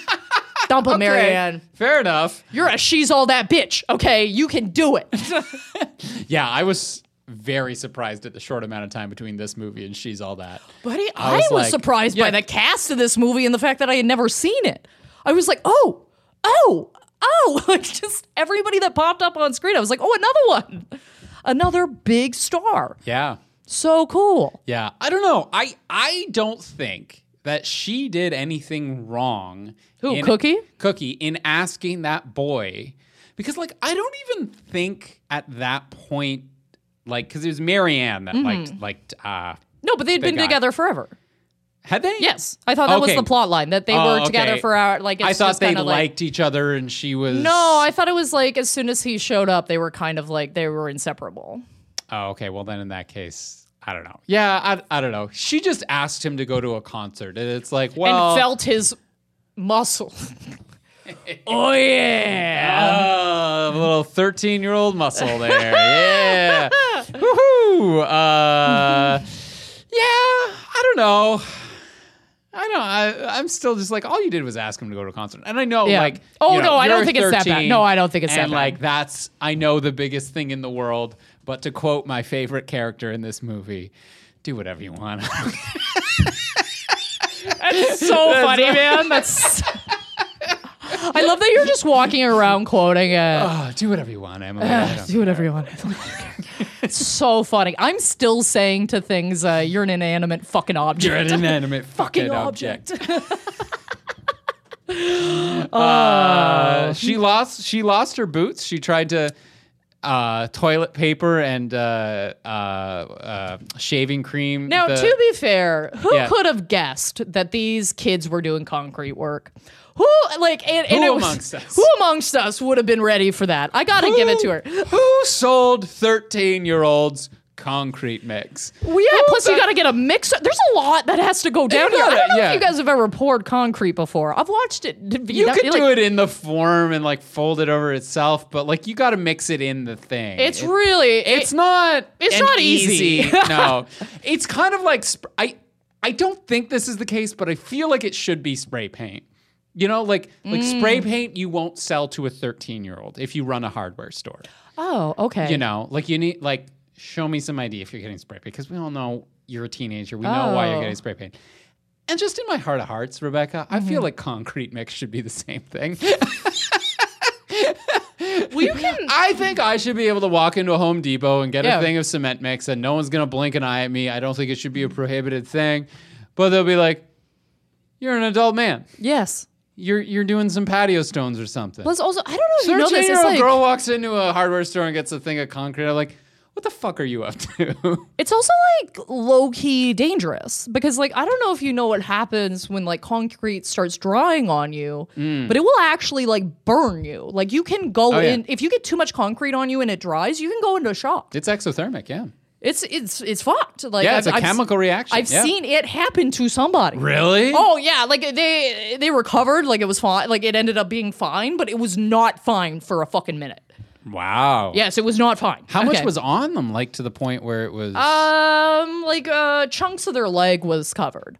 dump him, Mary Okay, Anne. Fair enough. You're a she's all that bitch. Okay. You can do it. Yeah, I was very surprised at the short amount of time between this movie and She's All That. Buddy, I I was was, like- surprised by the cast of this movie and the fact that I had never seen it. I was like, oh, oh, oh, like just everybody that popped up on screen. I was like, oh, another one, another big star. Yeah. So cool. Yeah. I don't know. I I don't think that she did anything wrong. Who, in- Cokie? Cokie in asking that boy because like I don't even think at that point like because it was Mary Anne that liked liked uh No, but they'd been guy. together forever. had they Yes, I thought that was the plot line that they Oh, were together okay. for our like. It's I thought they like, liked each other and she was No, I thought it was like as soon as he showed up, they were kind of like they were inseparable. Oh, okay. Well, then in that case, I don't know. Yeah, I, I don't know. She just asked him to go to a concert, and it's like, well, and felt his muscle. oh yeah. uh, a little thirteen-year-old muscle there. yeah. Woohoo. Uh, yeah. I don't know. I don't. I, I'm still just like all you did was ask him to go to a concert, and I know Yeah. like. Oh, you know, no, I don't you're think it's that bad. No, I don't think it's that and bad. like that's I know the biggest thing in the world. But to quote my favorite character in this movie, do whatever you want. That's so funny, man. That's. I love that you're just walking around quoting it. oh, do whatever you want, Emily. Don't- Do whatever you want. It's so funny. I'm still saying to things, uh, "You're an inanimate fucking object." You're an inanimate fucking object. object. Uh, she lost. She lost her boots. She tried to uh, toilet paper and uh, uh, uh, shaving cream. Now, the- to be fair, who Yeah. could have guessed that these kids were doing concrete work? Who like and, and Who was- amongst us? Who amongst us would have been ready for that? I gotta give it to her. Who sold thirteen-year-olds concrete mix? Well, yeah. Plus, you got to get a mixer. There's a lot that has to go down here. I don't know yeah. if you guys have ever poured concrete before. I've watched it. be You that- could like, do it in the form and like fold it over itself, but like you got to mix it in the thing. It's It- really. It's it- not. it's not easy. no, it's kind of like sp- I. I don't think this is the case, but I feel like it should be spray paint. You know, like like Mm. spray paint, you won't sell to a thirteen-year-old if you run a hardware store. Oh, okay. You know, like you need like show me some idea if you're getting spray paint because we all know you're a teenager. We know why you're Oh. getting spray paint. And just in my heart of hearts, Rebecca, I Mm-hmm. feel like concrete mix should be the same thing. well, you can. I think I should be able to walk into a Home Depot and get Yeah. a thing of cement mix and no one's going to blink an eye at me. I don't think it should be a prohibited thing. But they'll be like, you're an adult man. Yes. You're you're doing some patio stones or something. Plus, also, I don't know if you know this. It's Thirteen-year-old like girl walks into a hardware store and gets a thing of concrete. I'm like, what the fuck are you up to? It's also like low key dangerous because, like, I don't know if you know what happens when like concrete starts drying on you, but it will actually like burn you. Like, you can go Mm. Oh, yeah. in if you get too much concrete on you and it dries, you can go into shock. it's exothermic, yeah. It's it's it's fucked. Like, Yeah, it's I've, a I've chemical reaction. I've yeah. seen it happen to somebody. Really? Oh yeah, like they they recovered, like it was fine, like it ended up being fine, but it was not fine for a fucking minute. Wow. Yes, it was not fine. How much was on them? Like to the point where it was. Um, like uh, chunks of their leg was covered,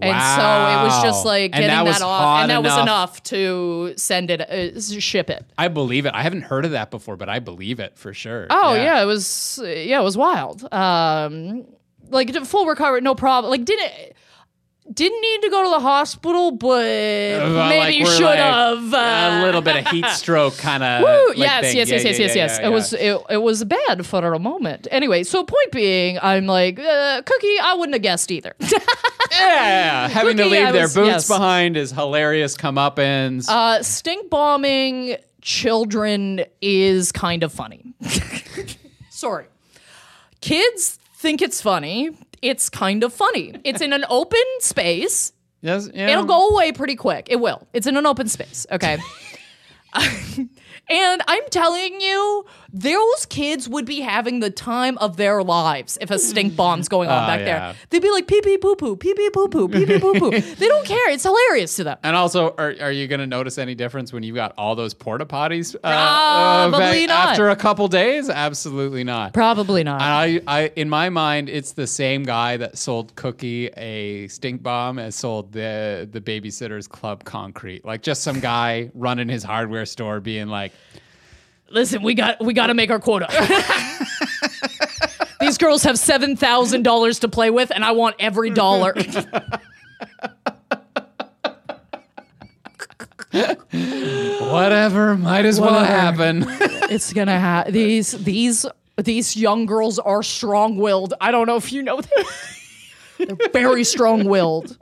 and so it was just like getting that that, off, and that was enough. enough to send it, uh, ship it. I believe it. I haven't heard of that before, but I believe it for sure. Oh yeah. it was yeah, it was wild. Um, like full recovery, no problem. Like didn't didn't need to go to the hospital, but Well, maybe like, you should like have a little bit of heat stroke kind of. Woo! yes, yes, yes, yes, yes, yes. It was it, it was bad for a moment. Anyway, so point being, I'm like, uh, Cokie, I wouldn't have guessed either. Yeah, having to leave I their was- boots yes. behind is hilarious. Comeuppance. uh, stink bombing children is kind of funny. Sorry. Kids think it's funny. It's kind of funny. It's in an open space. yes, yeah. It'll go away pretty quick. It will. It's in an open space. Okay. and I'm telling you, those kids would be having the time of their lives if a stink bomb's going on Oh, back yeah. there. They'd be like pee pee poo poo, pee pee poo poo, pee pee poo poo. They don't care. It's hilarious to them. And also, are, are you going to notice any difference when you got all those porta potties? Uh, Probably back not. After a couple days, absolutely not. Probably not. I, I, in my mind, it's the same guy that sold Cokie a stink bomb as sold the the Baby-Sitters Club concrete. Like just some guy running his hardware store, being like, Listen, we got we got to make our quota. These girls have seven thousand dollars to play with, and I want every dollar. "Whatever, might as well Whatever. happen." it's gonna happen. these these these young girls are strong willed. I don't know if you know that. They're very strong willed.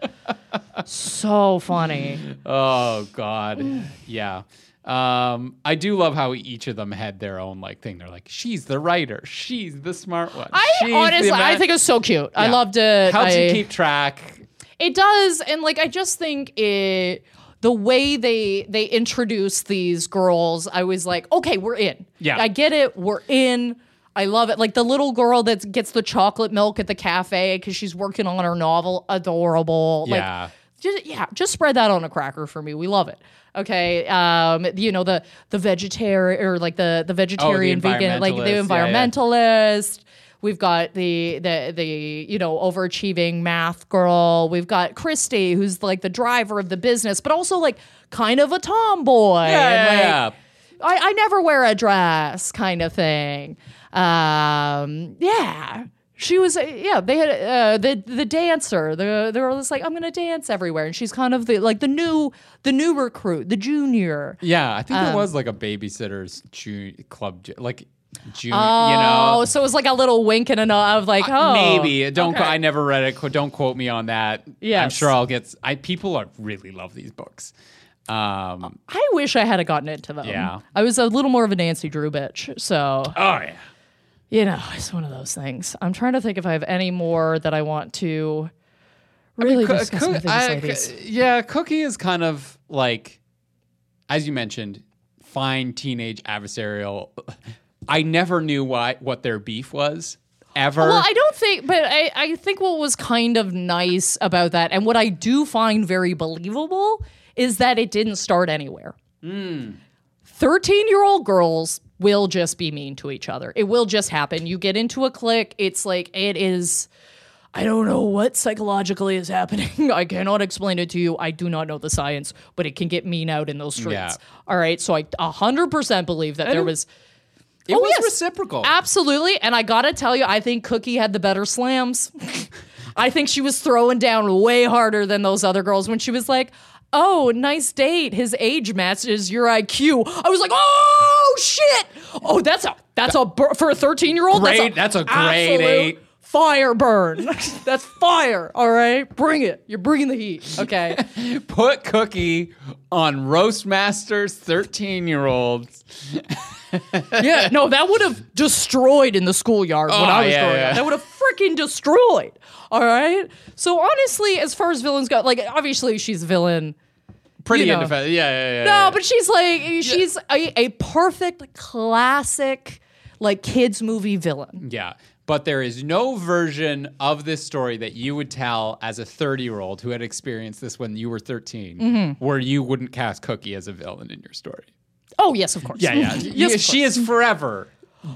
So funny. oh God, yeah. Um, I do love how each of them had their own like thing. They're like, "She's the writer. She's the smart one." I She's the honestly, I ma-" think it's so cute. I Yeah. loved it. helps I- you keep track. It does, and like I just think it the way they they introduce these girls, I was like, okay, we're in. Yeah. I get it. We're in. I love it. Like the little girl that gets the chocolate milk at the cafe because she's working on her novel. Adorable. Yeah. Just, yeah, just spread that on a cracker for me. We love it. Okay, um, you know the the vegetarian or like the the vegetarian vegan, like the Oh, environmentalist. Yeah, yeah. We've got the the the you know overachieving math girl. We've got Kristy, who's like the driver of the business, but also like kind of a tomboy. Yeah, like. I, I never wear a dress kind of thing. Um, yeah. She was, uh, yeah. They had uh, the the dancer. The they were just like, I'm gonna dance everywhere, and she's kind of the like the new the new recruit, the junior. Yeah, I think Um, there was like a babysitters ju- club, ju- like June, Oh, you know. so it was like a little wink and a nod of like, oh, Maybe don't. okay. I never read it. Don't quote me on that. Yeah, I'm sure I'll get. I people are really love these books. Um. I wish I had gotten into them. Yeah. I was a little more of a Nancy Drew bitch. So, Oh yeah. You know, it's one of those things. I'm trying to think if I have any more that I want to really Coo- discuss Coo- with these I- yeah, Cokie is kind of like, as you mentioned, fine teenage adversarial. I never knew why what their beef was ever. Well, I don't think, but I, I think what was kind of nice about that, and what I do find very believable, is that it didn't start anywhere. Hmm. 13 year old girls will just be mean to each other. It will just happen. You get into a clique, it's like, it is. I don't know what psychologically is happening. I cannot explain it to you. I do not know the science, but it can get mean out in those streets. Yeah. All right. So I 100% believe that there was. it oh, was yes. reciprocal. Absolutely. And I gotta tell you, I think Cokie had the better slams. I think she was throwing down way harder than those other girls when she was like, Oh, nice date. His age matches your IQ. I was like, oh shit. Oh, that's a that's a for a 13 year old. Great- that's a great absolute eight. Fire burn. that's fire. All right. Bring it. You're bringing the heat. Okay. Put Cokie on Roastmasters, thirteen year olds. yeah, no, that would have destroyed in the schoolyard when Oh, I was yeah, growing yeah. up. That would have freaking destroyed. All right. So honestly, as far as villains go, like obviously she's a villain. Pretty You know. indefensible. Yeah, yeah, yeah. No, yeah. but she's like she's a, a perfect classic like kids movie villain. Yeah. But there is no version of this story that you would tell as a 30 year old who had experienced this when you were 13, Mm-hmm. where you wouldn't cast Cokie as a villain in your story. Oh yes, of course. Yeah, yeah. yes, Yeah, of she is forever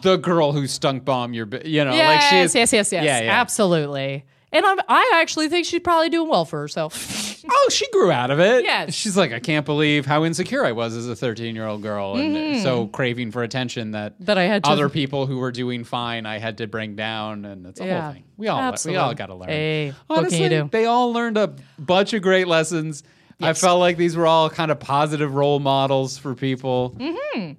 the girl who stunk bomb your, you know, Yes, like she is. yes, yes, yes. Yeah, yeah. Absolutely. And I'm, I actually think she's probably doing well for herself. Oh, she grew out of it. Yes. She's like, I can't believe how insecure I was as a 13 year old girl and so craving for attention that. That I had to- other people who were doing fine, I had to bring down. And it's a Yeah. whole thing. We all, we all got to learn. Hey, what can Honestly, you do? they all learned a bunch of great lessons. I felt like these were all kind of positive role models for people. Mm-hmm.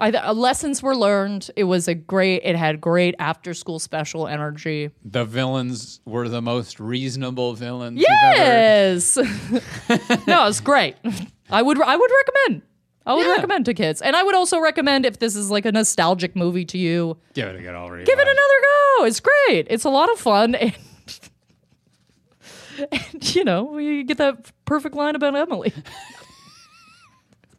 I, uh, lessons were learned. It was a great. It had great after school special energy. The villains were the most reasonable villains. Yes. no, it's great. I would. I would recommend. I would Yeah. recommend to kids, and I would also recommend if this is like a nostalgic movie to you, Give it a good old read. give it another go. It's great. It's a lot of fun, and, and you know you get that perfect line about Emily.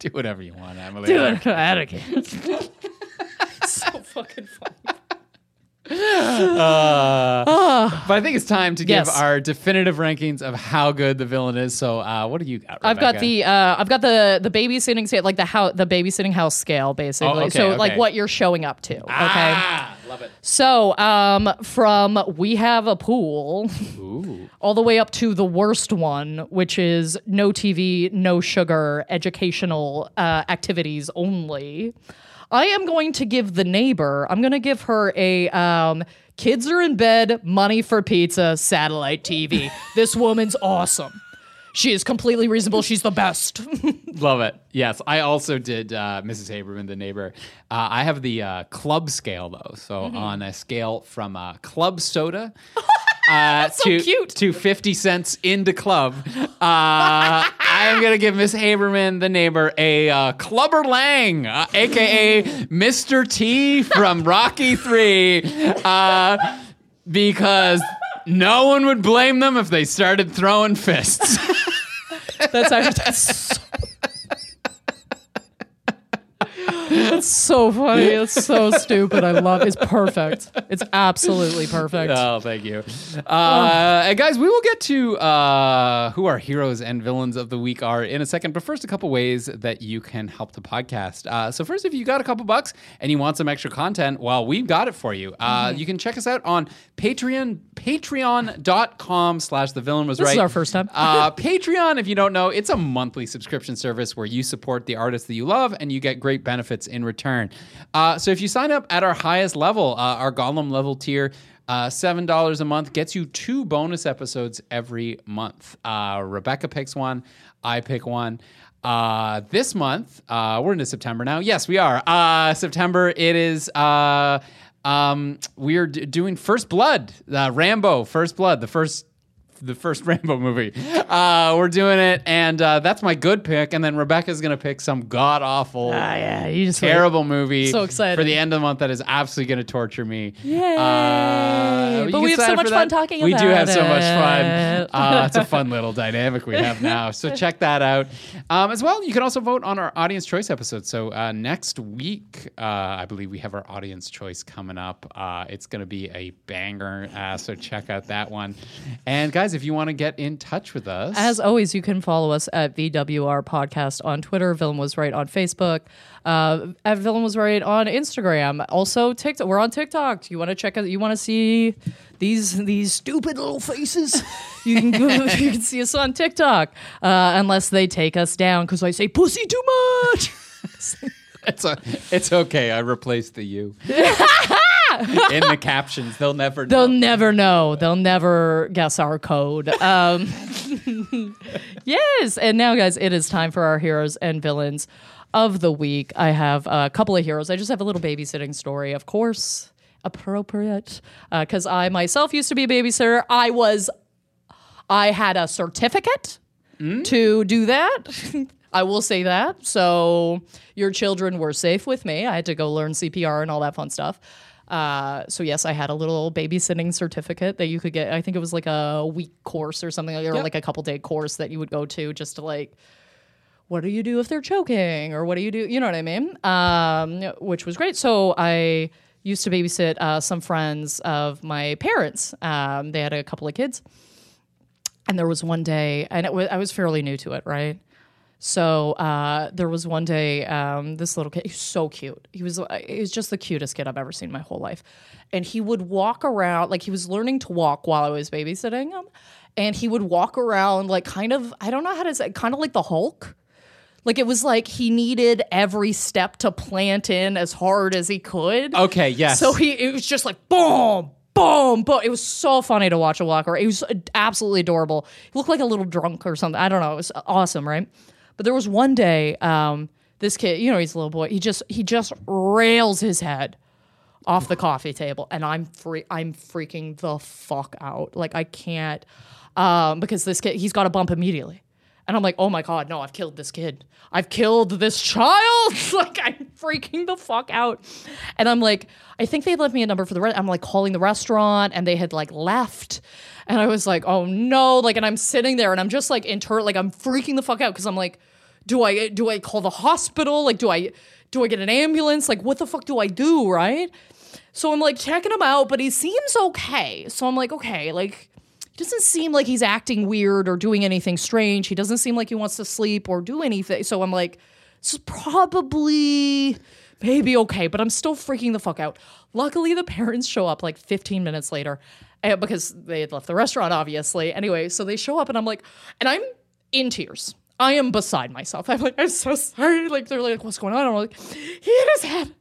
Do whatever you want, Emily. Do it. I don't care. so fucking funny. But I think it's time to give Yes. our definitive rankings of how good the villain is. So, uh, what do you got? Rebecca? I've got the uh, I've got the the babysitting scale, like the how the babysitting house scale, basically. Oh, okay, so like what you're showing up to. Okay. Love it. So um, from we have a pool all the way up to the worst one, which is no TV, no sugar, educational uh, activities only. I am going to give the neighbor. I'm going to give her a um, kids are in bed, money for pizza, satellite TV. this woman's awesome. She is completely reasonable. She's the best. Love it. Yes, I also did uh, Mrs. Haberman, the neighbor. Uh, I have the uh, club scale though, so Mm-hmm. on a scale from uh, club soda uh, so to cute. to fifty cents into club, uh, I'm gonna give Miss Haberman, the neighbor, a uh, Clubber Lang, uh, aka Mr. T from Rocky Three, uh, because. No one would blame them if they started throwing fists. That's that's That's so funny. It's so stupid. I love. It. It's perfect. It's absolutely perfect. Oh, thank you. Uh, and guys, we will get to uh, who our heroes and villains of the week are in a second. But first, a couple ways that you can help the podcast. Uh, so first, if you got a couple bucks and you want some extra content, well, we've got it for you. Uh, Mm-hmm. You can check us out on Patreon, patreon.com slash the villain was This right. This is our first time. uh, Patreon, if you don't know, it's a monthly subscription service where you support the artists that you love and you get great benefits in return. Uh, so if you sign up at our highest level, uh, our Gollum level tier, Uh, Seven dollars a month gets you two bonus episodes every month. Uh, Rebecca picks one, I pick one. Uh, this month, uh, we're into September now. Yes, we are. September. It is. Um, we are d- doing First Blood, Rambo, First Blood, the first the first Rambo movie. Uh, we're doing it, and uh, that's my good pick. And then Rebecca's gonna pick some god awful, Ah, yeah, you just terrible movie. So excited. for the end of the month that is absolutely gonna torture me. Yay. Uh, But we have so much fun talking We do have so much fun. it. Uh, it's a fun little dynamic we have now. So check that out. Um, as well, you can also vote on our audience choice episode. So uh, next week, uh, I believe we have our audience choice coming up. Uh, it's going to be a banger. Uh, so check out that one. And guys, if you want to get in touch with us, As always, you can follow us at VWR Podcast on Twitter. Villain was right on Facebook. Uh, at Villain was right on Instagram. Also TikTok. We're on TikTok. You want to check out? You want to see these these stupid little faces? You can go, you can see us on TikTok. Uh, unless they take us down because I say pussy too much. it's a, it's okay. I replaced the you in the captions. They'll never. Know. They'll never know. They'll never guess our code. Um, yes. And now, guys, it is time for our heroes and villains of the week. I have a couple of heroes. I just have a little babysitting story, of course, appropriate, because I myself used to be a babysitter. I was, I had a certificate to do that. I will say that. So your children were safe with me. I had to go learn CPR and all that fun stuff. Uh, so yes, I had a little babysitting certificate that you could get. I think it was like a week course or something, or Yep. like a couple day course that you would go to just to like, what do you do if they're choking, or what do you do? You know what I mean? Um, which was great. So I used to babysit uh, some friends of my parents. Um, they had a couple of kids, and there was one day, and it was, I was fairly new to it, right? So uh, there was one day, um, this little kid, he was so cute. He was, he was just the cutest kid I've ever seen in my whole life. And he would walk around, like he was learning to walk while I was babysitting him. And he would walk around, like kind of, I don't know how to say, kind of like the Hulk. Like it was like he needed every step to plant in as hard as he could. Okay. Yes. So he, it was just like boom, boom, boom. It was so funny to watch a walker. It was absolutely adorable. He looked like a little drunk or something. I don't know. It was awesome, right? But there was one day, um, this kid, you know, he's a little boy. He just he just rails his head off the coffee table, and I'm free. I'm freaking the fuck out. Like I can't, um, because this kid, he's got a bump immediately. And I'm like, oh my God, no, I've killed this kid. I've killed this child. like, I'm freaking the fuck out. And I'm like, I think they left me a number for the rest. I'm like calling the restaurant and they had like left. And I was like, oh no. Like, and I'm sitting there and I'm just like inter like I'm freaking the fuck out because I'm like, do I do I call the hospital? Like, do I do I get an ambulance? Like, what the fuck do I do? Right? So I'm like checking him out, but he seems okay. So I'm like, okay, like he doesn't seem like he's acting weird or doing anything strange. He doesn't seem like he wants to sleep or do anything. So I'm like, this is probably maybe okay, but I'm still freaking the fuck out. Luckily, the parents show up like 15 minutes later uh, because they had left the restaurant, obviously. Anyway, so they show up and I'm like, and I'm in tears. I am beside myself. I'm like, I'm so sorry. Like, they're like, what's going on? I'm like, he hit his head.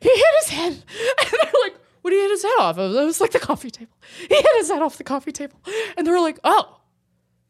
He hit his head. And they're like, what did he hit his head off of? It was like the coffee table. He hit his head off the coffee table. And they were like, oh,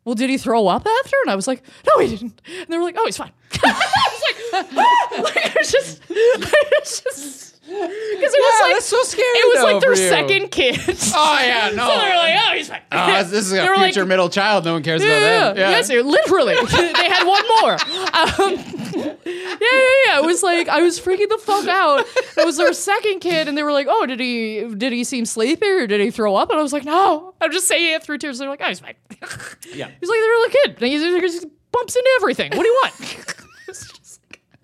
well, did he throw up after? And I was like, no, he didn't. And they were like, oh, he's fine. I was like, ah! like, I was just, I was just, because it was Yeah, like, that's so scary, It was like their you. second kid. Oh yeah. No. So they were like, oh, he's fine. Oh, this is a future like- middle child. No one cares yeah, about them. yeah. Yes, literally. they had one more. Um, yeah, yeah, yeah. It was like I was freaking the fuck out. It was their second kid, and they were like, "Oh, did he did he seem sleepy or did he throw up?" And I was like, "No." I'm just saying it through tears. They're like, "Oh, he's fine." Yeah. He's like, "They're a little kid. He he just bumps into everything. What do you want?"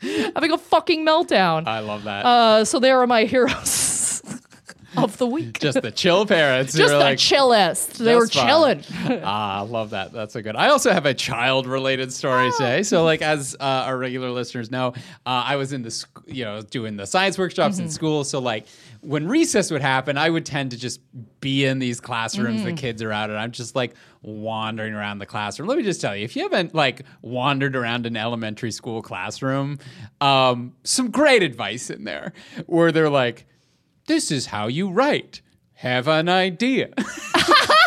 It's just like having a fucking meltdown. I love that. Uh, so there are my heroes of the week. just the chill parents. Just the like, chillest. They were chilling. Ah, I love that. That's a good. I also have a child-related story today. So, like, as uh, our regular listeners know, uh, I was in the, sc- you know, doing the science workshops in school. So, like, when recess would happen, I would tend to just be in these classrooms. The kids are out, and I'm just like wandering around the classroom. Let me just tell you, if you haven't like wandered around an elementary school classroom, um, some great advice in there, where they're like, "This is how you write." have an idea.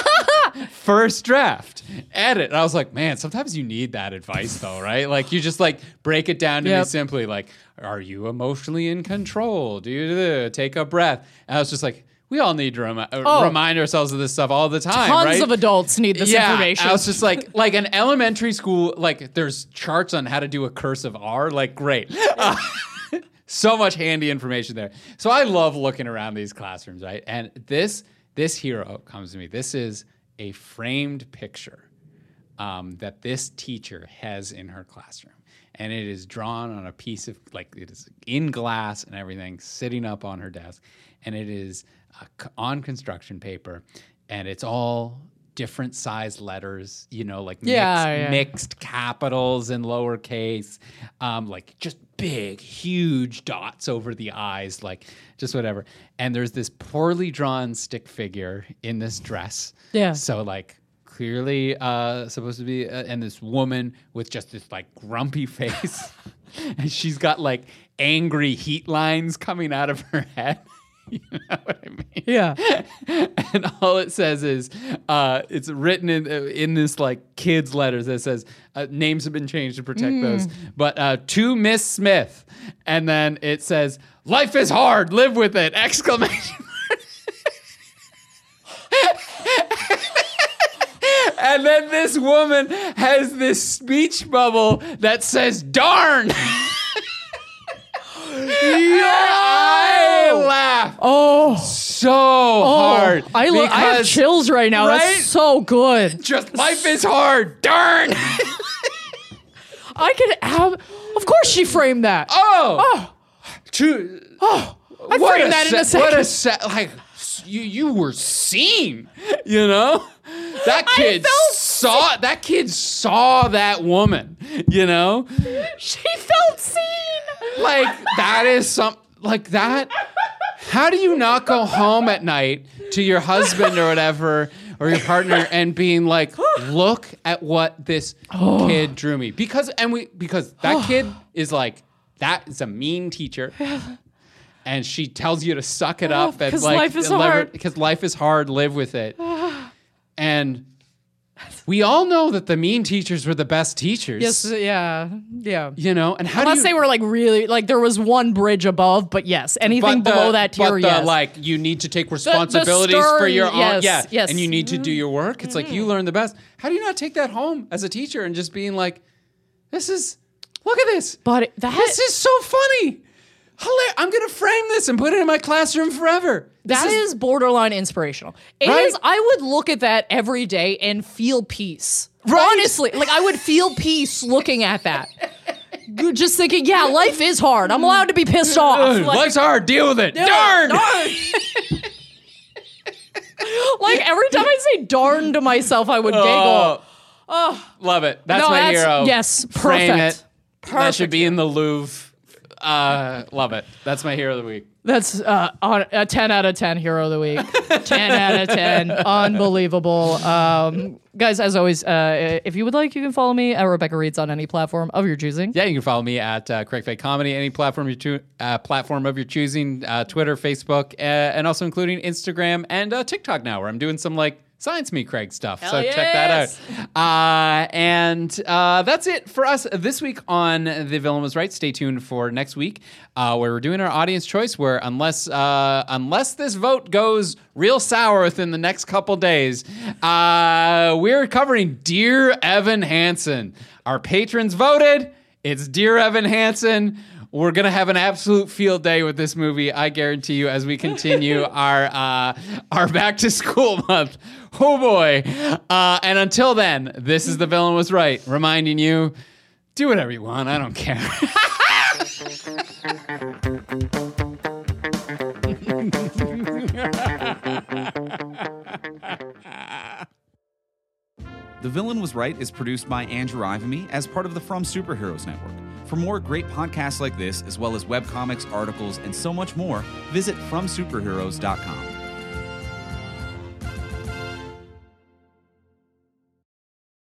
First draft, edit. And I was like, man, sometimes you need that advice though, right? Like you just like break it down to Yep. me simply like, are you emotionally in control? Do you take a breath? And I was just like, we all need to remi- uh, Oh. remind ourselves of this stuff all the time, Tons right? of adults need this yeah, information. I was just like, like an elementary school, like there's charts on how to do a cursive R. Like, great. Uh, so much handy information there. So I love looking around these classrooms, right? And this this hero comes to me. This is a framed picture um, that this teacher has in her classroom. And it is drawn on a piece of, like, it is in glass and everything, sitting up on her desk. And it is uh, on construction paper. And it's all different size letters, you know, like Yeah, mixed, yeah. mixed capitals and lowercase, um, like just big, huge dots over the eyes, like just whatever. And there's this poorly drawn stick figure in this dress. Yeah. So like clearly uh, supposed to be, uh, and this woman with just this like grumpy face, and she's got like angry heat lines coming out of her head. you know what I mean? yeah. and all it says is uh, it's written in uh, in this like kids letters that says uh, names have been changed to protect those. But uh, to miss smith. And then it says life is hard. Live with it! Exclamation and then this woman has this speech bubble that says darn! I laugh Oh. so oh, hard. I, lo- I have chills right now. right? That's so good. Just life is hard. Darn. I could have. Of course, she framed that. Oh. oh. True. Oh, I What framed that in a se- What a second. se- like you you were seen. You know. That kid saw that kid saw that woman. You know. She felt seen. like that is some like that how do you not go home at night to your husband or whatever or your partner and being like look at what this Oh. kid drew me because and we because that kid is like that is a mean teacher and she tells you to suck it up and like life is hard. because life is hard live with it and we all know that the mean teachers were the best teachers Yes. Uh, yeah. Yeah. you know and how Unless do you they were like really like there was one bridge above, but yes, anything But the- below that tier, but the, yes. like you need to take responsibilities for stern, your own, yes, yeah, yes. and you need to do mm-hmm. your work. It's like you mm-hmm. learn the best. How do you not take that home as a teacher and just being like, "This is, look at this, but that this is so funny, Hilar- I'm gonna frame this and put it in my classroom forever." That is, borderline inspirational. It is. Right? I would look at that every day and feel peace. Right? Honestly, like I would feel peace looking at that. Just thinking, yeah, life is hard. I'm allowed to be pissed off. Like, life's hard. Deal with it. yeah, Darn. like every time I say "darn" to myself, I would giggle. Oh, love it. That's No, my that's- hero. yes, Frame perfect. it. That should be in the Louvre. Uh, love it. That's my hero of the week. That's uh, on a 10 out of 10 hero of the week. 10 out of 10. Unbelievable. Um, guys, as always, uh, if you would like, you can follow me at Rebecca Reads on any platform of your choosing. Yeah, you can follow me at uh, Craig Fake Comedy, any platform you choo- uh, platform of your choosing, uh, Twitter, Facebook, uh, and also including Instagram and uh, TikTok now, where I'm doing some like Science Me Craig stuff. so check that out. Uh, and uh, that's it for us this week on The Villain Was Right. Stay tuned for next week, uh, where we're doing our audience choice. Where unless uh, unless this vote goes real sour within the next couple days, uh, we're covering Dear Evan Hansen. Our patrons voted. It's Dear Evan Hansen. We're gonna have an absolute field day with this movie. I guarantee you, as we continue our uh, our back to school month. Oh boy! Uh, and until then, this is the villain was right, reminding you, do whatever you want. I don't care. The Villain Was Right is produced by Andrew Ivimey as part of the From Superheroes Network. For more great podcasts like this, as well as webcomics, articles, and so much more, visit FromSuperheroes.com.